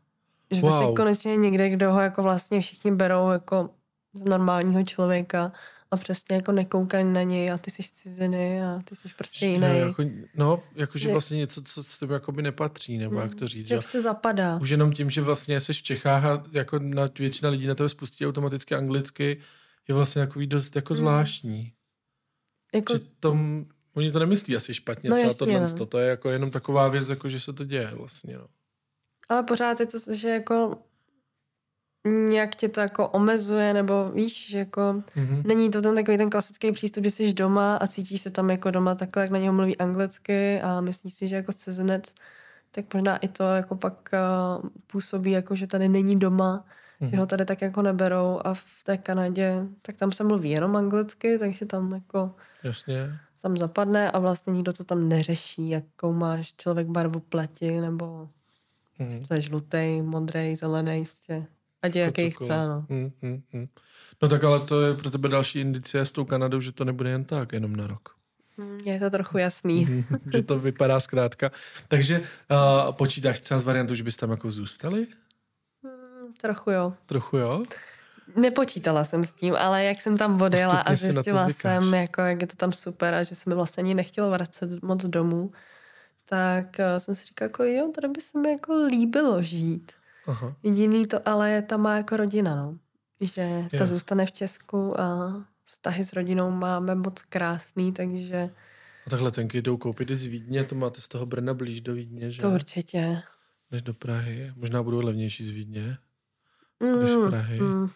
Že wow. prostě konečně někde, kdo ho jako vlastně všichni berou jako z normálního člověka a přesně jako nekoukají na něj a ty jsi ciziny a ty jsi prostě jiný. No, jako, no, jakože vlastně něco, co s tebe jako by nepatří, nebo hmm, jak to říct. Že prostě zapadá. Už jenom tím, že vlastně jsi v Čechách a jako na většina lidí na tebe spustí automaticky anglicky, je vlastně jako dost jako hmm. zvláštní. Jako... Přitom oni to nemyslí asi špatně, no, třeba jasně, tohle, no. to je jako jenom taková věc, jako že se to děje vlastně, no. Ale pořád je to, že jako nějak tě to jako omezuje, nebo víš, že jako mm-hmm. není to ten takový ten klasický přístup, že jsi doma a cítíš se tam jako doma takhle, jak na něho mluví anglicky a myslíš si, že jako cizinec, tak možná i to jako pak uh, působí jako, že tady není doma, mm-hmm. že mhm. ho tady tak jako neberou a v té Kanadě, tak tam se mluví jenom anglicky, takže tam jako Jasně. Tam zapadne a vlastně nikdo to tam neřeší, jakou máš člověk barvu pleti, nebo mm-hmm. jsi žlutý, modrý, zelený, prostě Ať je jaký chce, no. Hmm, hmm, hmm. No tak ale to je pro tebe další indicie s tou Kanadou, že to nebude jen tak, jenom na rok. Hmm, je to trochu jasný. Hmm, že to vypadá zkrátka. Takže uh, počítáš třeba z variantu, že bys tam jako zůstali? Hmm, trochu jo. Trochu jo? Nepočítala jsem s tím, ale jak jsem tam odjela a zjistila jsem, jako, jak je to tam super a že se mi vlastně ani nechtělo vracet moc domů, tak uh, jsem si říkala, jako jo, tady by se mi jako líbilo žít. Aha. Jediný to ale je ta má jako rodina, no. Že ta je. zůstane v Česku a vztahy s rodinou máme moc krásný, takže... A takhle tenky jdou koupit i z Vídně, to máte z toho Brna blíž do Vídně, že? To určitě. Než do Prahy. Možná budou levnější z Vídně, mm, než Prahy. Mm.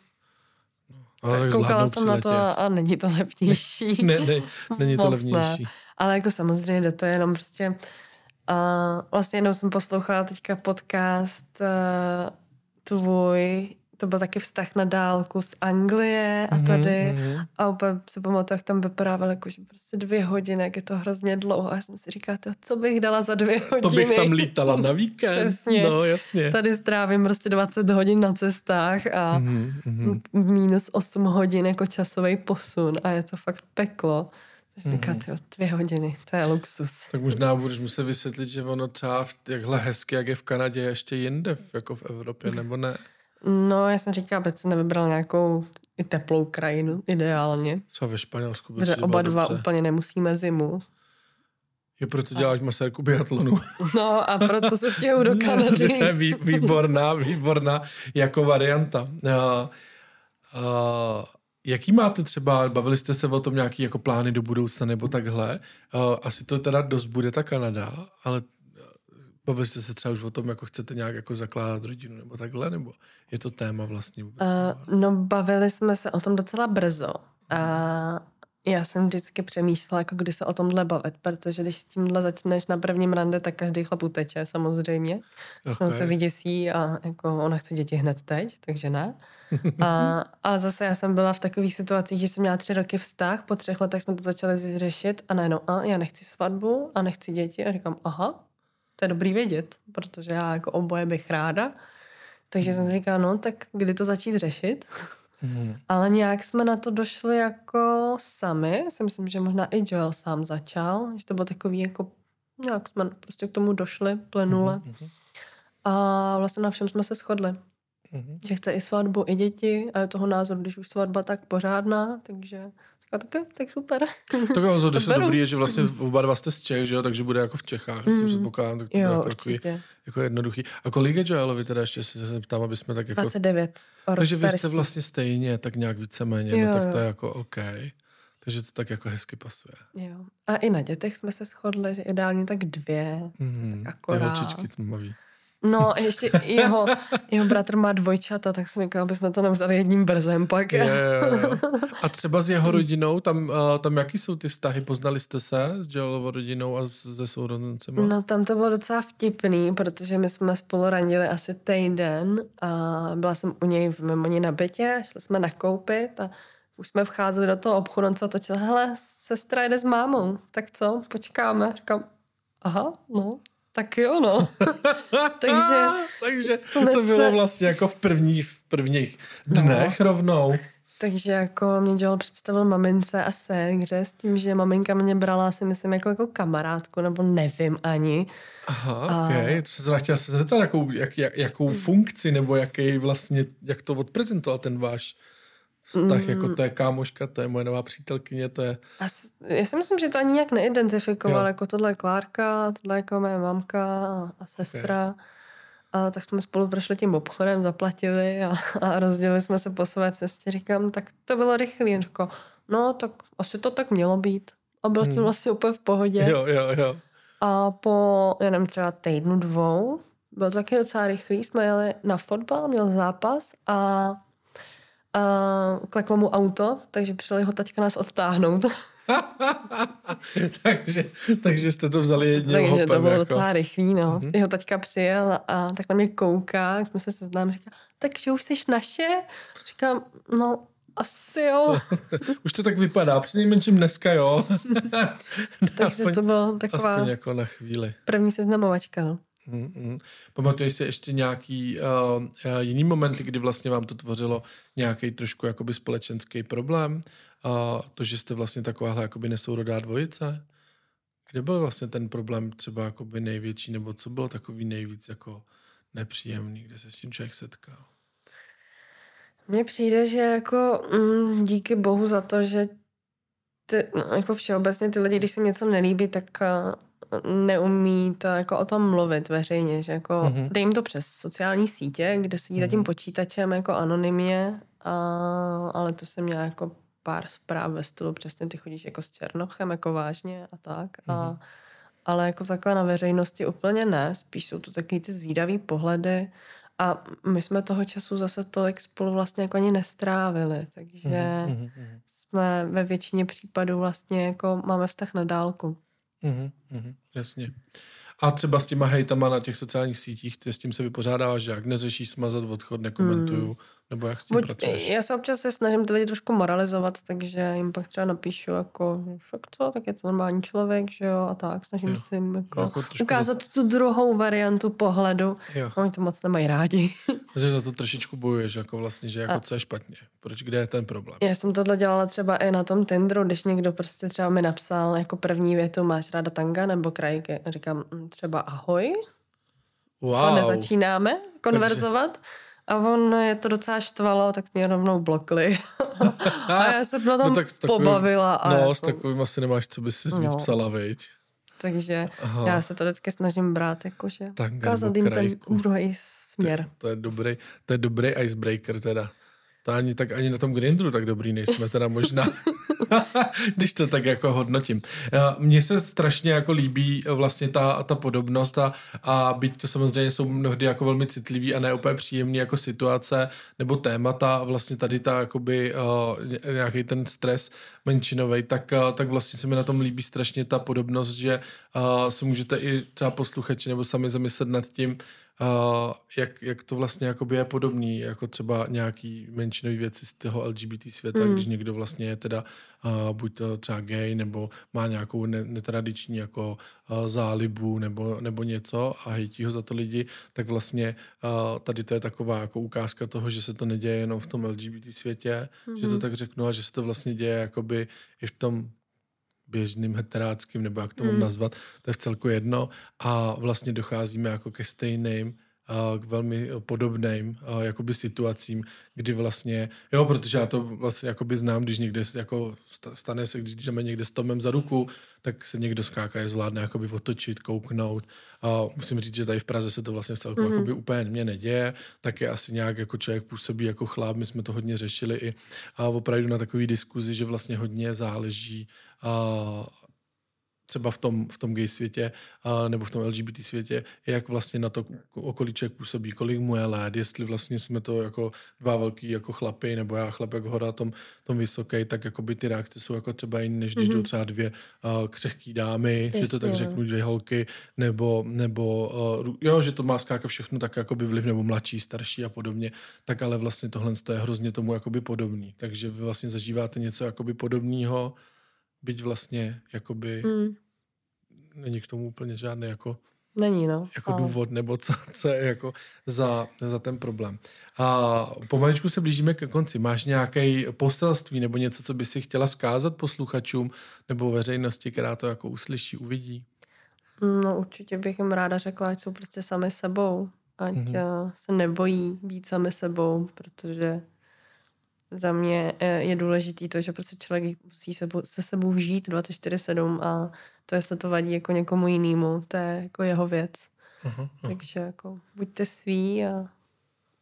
Tak koukala jsem na to a, není to levnější. ne, ne, není to levnější. Ne. Ale jako samozřejmě jde to jenom prostě a vlastně jednou jsem poslouchala teďka podcast uh, tvůj, to byl taky vztah na dálku z Anglie a mhm, tady mm-hmm. a úplně se pamatuju, jak tam vyprávěl, jako, že prostě dvě hodiny, jak je to hrozně dlouho a já jsem si říkala, to, co bych dala za dvě hodiny. To bych tam lítala na víkend. Přesně. No, jasně. Tady strávím prostě 20 hodin na cestách a mm-hmm. minus 8 hodin jako časový posun a je to fakt peklo. Říká, mm-hmm. dvě hodiny, to je luxus. Tak možná budeš muset vysvětlit, že ono třeba v, jakhle hezky, jak je v Kanadě, je ještě jinde, jako v Evropě, nebo ne? No, já jsem říkala, aby si nevybral nějakou i teplou krajinu, ideálně. Co ve Španělsku? Protože oba dva dobře. úplně nemusíme zimu. Je proto děláš a... masérku biatlonu. No a proto se stěhu do Kanady. to je výborná, výborná jako varianta. Uh, uh, Jaký máte třeba, bavili jste se o tom nějaký jako plány do budoucna nebo takhle? Uh, asi to teda dost bude ta Kanada, ale bavili jste se třeba už o tom, jako chcete nějak jako zakládat rodinu nebo takhle, nebo je to téma vlastně vůbec? Uh, no bavili jsme se o tom docela brzo. A já jsem vždycky přemýšlela, jako kdy se o tomhle bavit, protože když s tímhle začneš na prvním rande, tak každý chlap uteče samozřejmě. Okay. On se vyděsí a jako ona chce děti hned teď, takže ne. A, ale zase já jsem byla v takových situacích, že jsem měla tři roky vztah, po třech letech jsme to začali řešit a najednou, a já nechci svatbu a nechci děti a říkám, aha, to je dobrý vědět, protože já jako oboje bych ráda. Takže jsem si říkala, no tak kdy to začít řešit? Mm. Ale nějak jsme na to došli jako sami. Já si myslím, že možná i Joel sám začal, že to bylo takový jako, nějak jsme prostě k tomu došli plynule. Mm-hmm. A vlastně na všem jsme se shodli. Mm-hmm. Že chce i svatbu, i děti a je toho názoru, když už svatba tak pořádná, takže a tak, tak super. Tak jo, to se dobrý je, že vlastně oba dva jste z Čech, že jo, takže bude jako v Čechách, mm. si předpokládám, tak to jo, bude jako, jako, jako jednoduchý. A kolik je Joelovi teda ještě, si se ptám, aby jsme tak jako... 29. Takže vy jste vlastně stejně, tak nějak víceméně, jo, no tak to je jako OK. Takže to tak jako hezky pasuje. Jo. A i na dětech jsme se shodli, že ideálně tak dvě. Mm, tak akorát. Ty holčičky tmavý. No, ještě jeho, jeho bratr má dvojčata, tak jsem říkal, aby jsme to nevzali jedním brzem pak. Je, je, je. A třeba s jeho rodinou, tam, tam jaký jsou ty vztahy? Poznali jste se s Joelovou rodinou a se sourozencema? No tam to bylo docela vtipný, protože my jsme spolu randili asi týden a byla jsem u něj v Memoni na bytě, šli jsme nakoupit a už jsme vcházeli do toho obchodu, on se otočil, hele, sestra jde s mámou, tak co, počkáme. Říkám, aha, no, tak jo, no. Takže, Takže to bylo vlastně jako v prvních, v prvních dnech no. rovnou. Takže jako mě dělal představil mamince a ségře s tím, že maminka mě brala si myslím jako, jako kamarádku, nebo nevím ani. Aha, a... ok. To se chtěla se zeptat, jakou, jak, jak, jakou funkci nebo jaký vlastně, jak to odprezentoval ten váš vztah, mm. jako to je kámoška, to je moje nová přítelkyně, to je... As, já si myslím, že to ani nějak neidentifikoval, jo. jako tohle je Klárka, tohle je jako moje mamka a sestra. Okay. A tak jsme spolu prošli tím obchodem, zaplatili a, a rozdělili jsme se po své cestě. Říkám, tak to bylo rychlý. On říkal, no tak asi to tak mělo být. A byl jsem hmm. vlastně úplně v pohodě. Jo, jo, jo. A po, já nevím, třeba týdnu, dvou, byl to taky docela rychlý, jsme jeli na fotbal, měl zápas a a kleklo mu auto, takže přišel jeho taťka nás odtáhnout. takže, takže jste to vzali jedním Takže hopem, to bylo jako... docela rychlý, no. Mm-hmm. Jeho taťka přijel a tak na mě kouká, jak jsme se seznámili, říká, takže už jsi naše? Říkám, no asi jo. už to tak vypadá, přinejmenším dneska jo. takže aspoň, to bylo taková aspoň jako na chvíli. první seznamovačka, no. Mm-hmm. Pamatuješ si ještě nějaký uh, uh, jiný momenty, kdy vlastně vám to tvořilo nějaký trošku jakoby společenský problém? Uh, to, že jste vlastně takováhle jakoby nesourodá dvojice? Kde byl vlastně ten problém třeba jakoby největší, nebo co bylo takový nejvíc jako nepříjemný, kde se s tím člověk setkal? Mně přijde, že jako mm, díky bohu za to, že ty, no, jako všeobecně ty lidi, když se něco nelíbí, tak uh, neumí to jako o tom mluvit veřejně, že jako mm-hmm. dej jim to přes sociální sítě, kde sedí mm-hmm. za tím mhm. počítačem jako anonymně, a, ale to jsem měla jako pár zpráv ve stylu, přesně ty chodíš jako s Černochem, jako vážně a tak. Mm-hmm. A, mhm. ale jako takhle na veřejnosti úplně ne, spíš jsou to taky ty zvídavý pohledy a my jsme toho času zase tolik spolu vlastně jako ani nestrávili, takže mm-hmm. jsme ve většině případů vlastně jako máme vztah na dálku. Mm-hmm, jasně. A třeba s těma hejtama na těch sociálních sítích, ty s tím se vypořádáváš, že jak neřešíš smazat odchod, nekomentuju, mm. Nebo jak s tím Buď, pracuješ? Já se občas se snažím ty lidi trošku moralizovat, takže jim pak třeba napíšu jako, fakt co, tak je to normální člověk, že jo, a tak. Snažím jo. si jim jako, jako ukázat za... tu druhou variantu pohledu. Jo. Oni to moc nemají rádi. že za to trošičku bojuješ, jako vlastně, že jako a... co je špatně. Proč, kde je ten problém? Já jsem tohle dělala třeba i na tom Tinderu, když někdo prostě třeba mi napsal jako první větu, máš ráda tanga nebo krajky? A říkám mm, třeba ahoj. Wow. A nezačínáme konverzovat. Takže... A on je to docela štvalo, tak mě rovnou blokli. a já jsem na tom no, tak takový, pobavila. A no, jako... s takovým asi nemáš, co bys si no. víc psala, viď? Takže Aha. já se to vždycky snažím brát, jakože ukázat jim ten druhý směr. To, to, je dobrý, to je dobrý icebreaker teda. To ani, tak ani na tom Grindru tak dobrý nejsme teda možná. když to tak jako hodnotím. Mně se strašně jako líbí vlastně ta, ta podobnost a, a byť to samozřejmě jsou mnohdy jako velmi citlivý a ne úplně příjemný jako situace nebo témata, vlastně tady ta jakoby uh, nějaký ten stres menšinový, tak, uh, tak vlastně se mi na tom líbí strašně ta podobnost, že uh, se můžete i třeba posluchači nebo sami zamyslet nad tím, uh, jak, jak to vlastně jakoby je podobný, jako třeba nějaký menšinový věci z toho LGBT světa, mm. když někdo vlastně je teda uh, buď to třeba gay, nebo má nějakou ne, netradiční jako uh, zálibu, nebo, nebo něco a hejtí ho za to lidi, tak vlastně uh, tady to je taková jako ukázka toho, že se to neděje jenom v tom LGBT světě, mm. že to mhm. tak řeknu, a že se to vlastně děje jakoby i v tom běžným heteráckým, nebo jak to mám mm. nazvat, to je v celku jedno a vlastně docházíme jako ke stejným k velmi podobným jakoby situacím, kdy vlastně, jo, protože já to vlastně jakoby znám, když někde jako stane se, když jdeme někde s Tomem za ruku, tak se někdo skáká, je zvládne jakoby otočit, kouknout. A musím říct, že tady v Praze se to vlastně celku mm-hmm. jakoby úplně mě neděje, tak je asi nějak jako člověk působí jako chlap, my jsme to hodně řešili i a opravdu na takový diskuzi, že vlastně hodně záleží a třeba v tom, v tom gay světě a, nebo v tom LGBT světě, jak vlastně na to okolí člověk působí, kolik mu je let, jestli vlastně jsme to jako dva velký jako chlapy, nebo já chlap jak hora tom, tom vysoký, tak jako by ty reakce jsou jako třeba jiné, než když mm-hmm. jdou třeba dvě uh, křehký dámy, Jasně, že to tak řeknu, dvě holky, nebo, nebo uh, jo, že to má skáka všechno tak jako by vliv, nebo mladší, starší a podobně, tak ale vlastně tohle je hrozně tomu jakoby podobný. Takže vy vlastně zažíváte něco jakoby podobného, byť vlastně jakoby mm. není k tomu úplně žádný jako Není, no. Jako ale... důvod, nebo co, co je jako za, za ten problém. A pomaličku se blížíme ke konci. Máš nějaké poselství nebo něco, co by si chtěla zkázat posluchačům nebo veřejnosti, která to jako uslyší, uvidí? No určitě bych jim ráda řekla, ať jsou prostě sami sebou. Ať mm-hmm. se nebojí být sami sebou, protože za mě eh, je důležitý to, že prostě člověk musí se, se sebou žít 24-7 a to, jestli to vadí jako někomu jinému, to je jako jeho věc. Uh-huh, uh-huh. Takže jako buďte sví a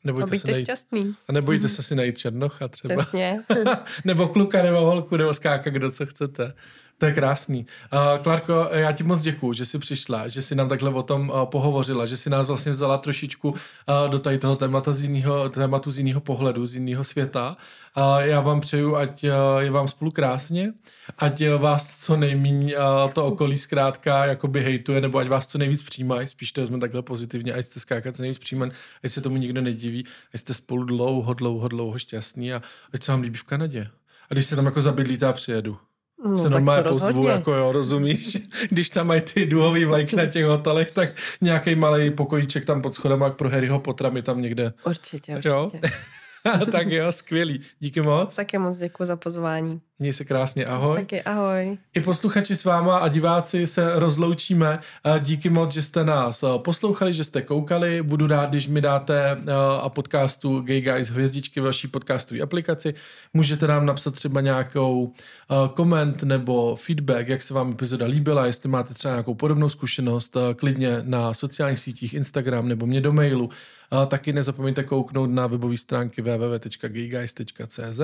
Nebojte a buďte se najít, šťastný. A nebojte se si najít černocha třeba. nebo kluka, nebo holku, nebo skáka, kdo co chcete. To je krásný. Uh, Klárko, já ti moc děkuju, že jsi přišla, že jsi nám takhle o tom uh, pohovořila, že jsi nás vlastně vzala trošičku uh, do tady toho témata z jiného, tématu z jiného pohledu, z jiného světa. Uh, já vám přeju, ať uh, je vám spolu krásně, ať uh, vás co nejméně uh, to okolí zkrátka jakoby hejtuje, nebo ať vás co nejvíc přijímají, spíš to jsme takhle pozitivně, ať jste skákat co nejvíc přijíman, ať se tomu nikdo nediví, ať jste spolu dlouho, dlouho, dlouho šťastní a ať se vám líbí v Kanadě. A když se tam jako zabydlíte a přijedu. No, se normálně pozvu, jako jo, rozumíš? Když tam mají ty duhový vlajky na těch hotelech, tak nějaký malý pokojíček tam pod schodem, jak pro Harryho Pottera mi tam někde. Určitě, určitě. Jo? tak jo, skvělý. Díky moc. Taky moc děkuji za pozvání. Měj se krásně, ahoj. Taky ahoj. I posluchači s váma a diváci se rozloučíme. Díky moc, že jste nás poslouchali, že jste koukali. Budu rád, když mi dáte a podcastu Gay Guys hvězdičky v vaší podcastové aplikaci. Můžete nám napsat třeba nějakou koment nebo feedback, jak se vám epizoda líbila, jestli máte třeba nějakou podobnou zkušenost, klidně na sociálních sítích Instagram nebo mě do mailu. Taky nezapomeňte kouknout na webové stránky www.gayguys.cz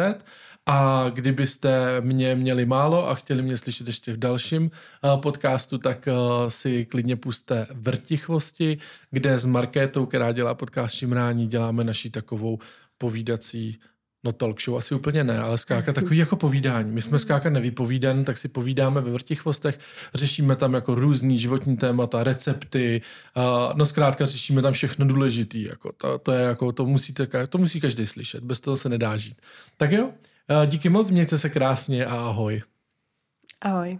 a kdybyste mě měli málo a chtěli mě slyšet ještě v dalším podcastu, tak si klidně puste Vrtichvosti, kde s Markétou, která dělá podcast Šimrání, děláme naší takovou povídací No talk show asi úplně ne, ale skáka takový jako povídání. My jsme skáka nevypovídan, tak si povídáme ve vrtichvostech, řešíme tam jako různý životní témata, recepty, uh, no zkrátka řešíme tam všechno důležitý, jako to, to je jako, to musíte, to musí každý slyšet, bez toho se nedá žít. Tak jo, uh, díky moc, mějte se krásně a ahoj. Ahoj.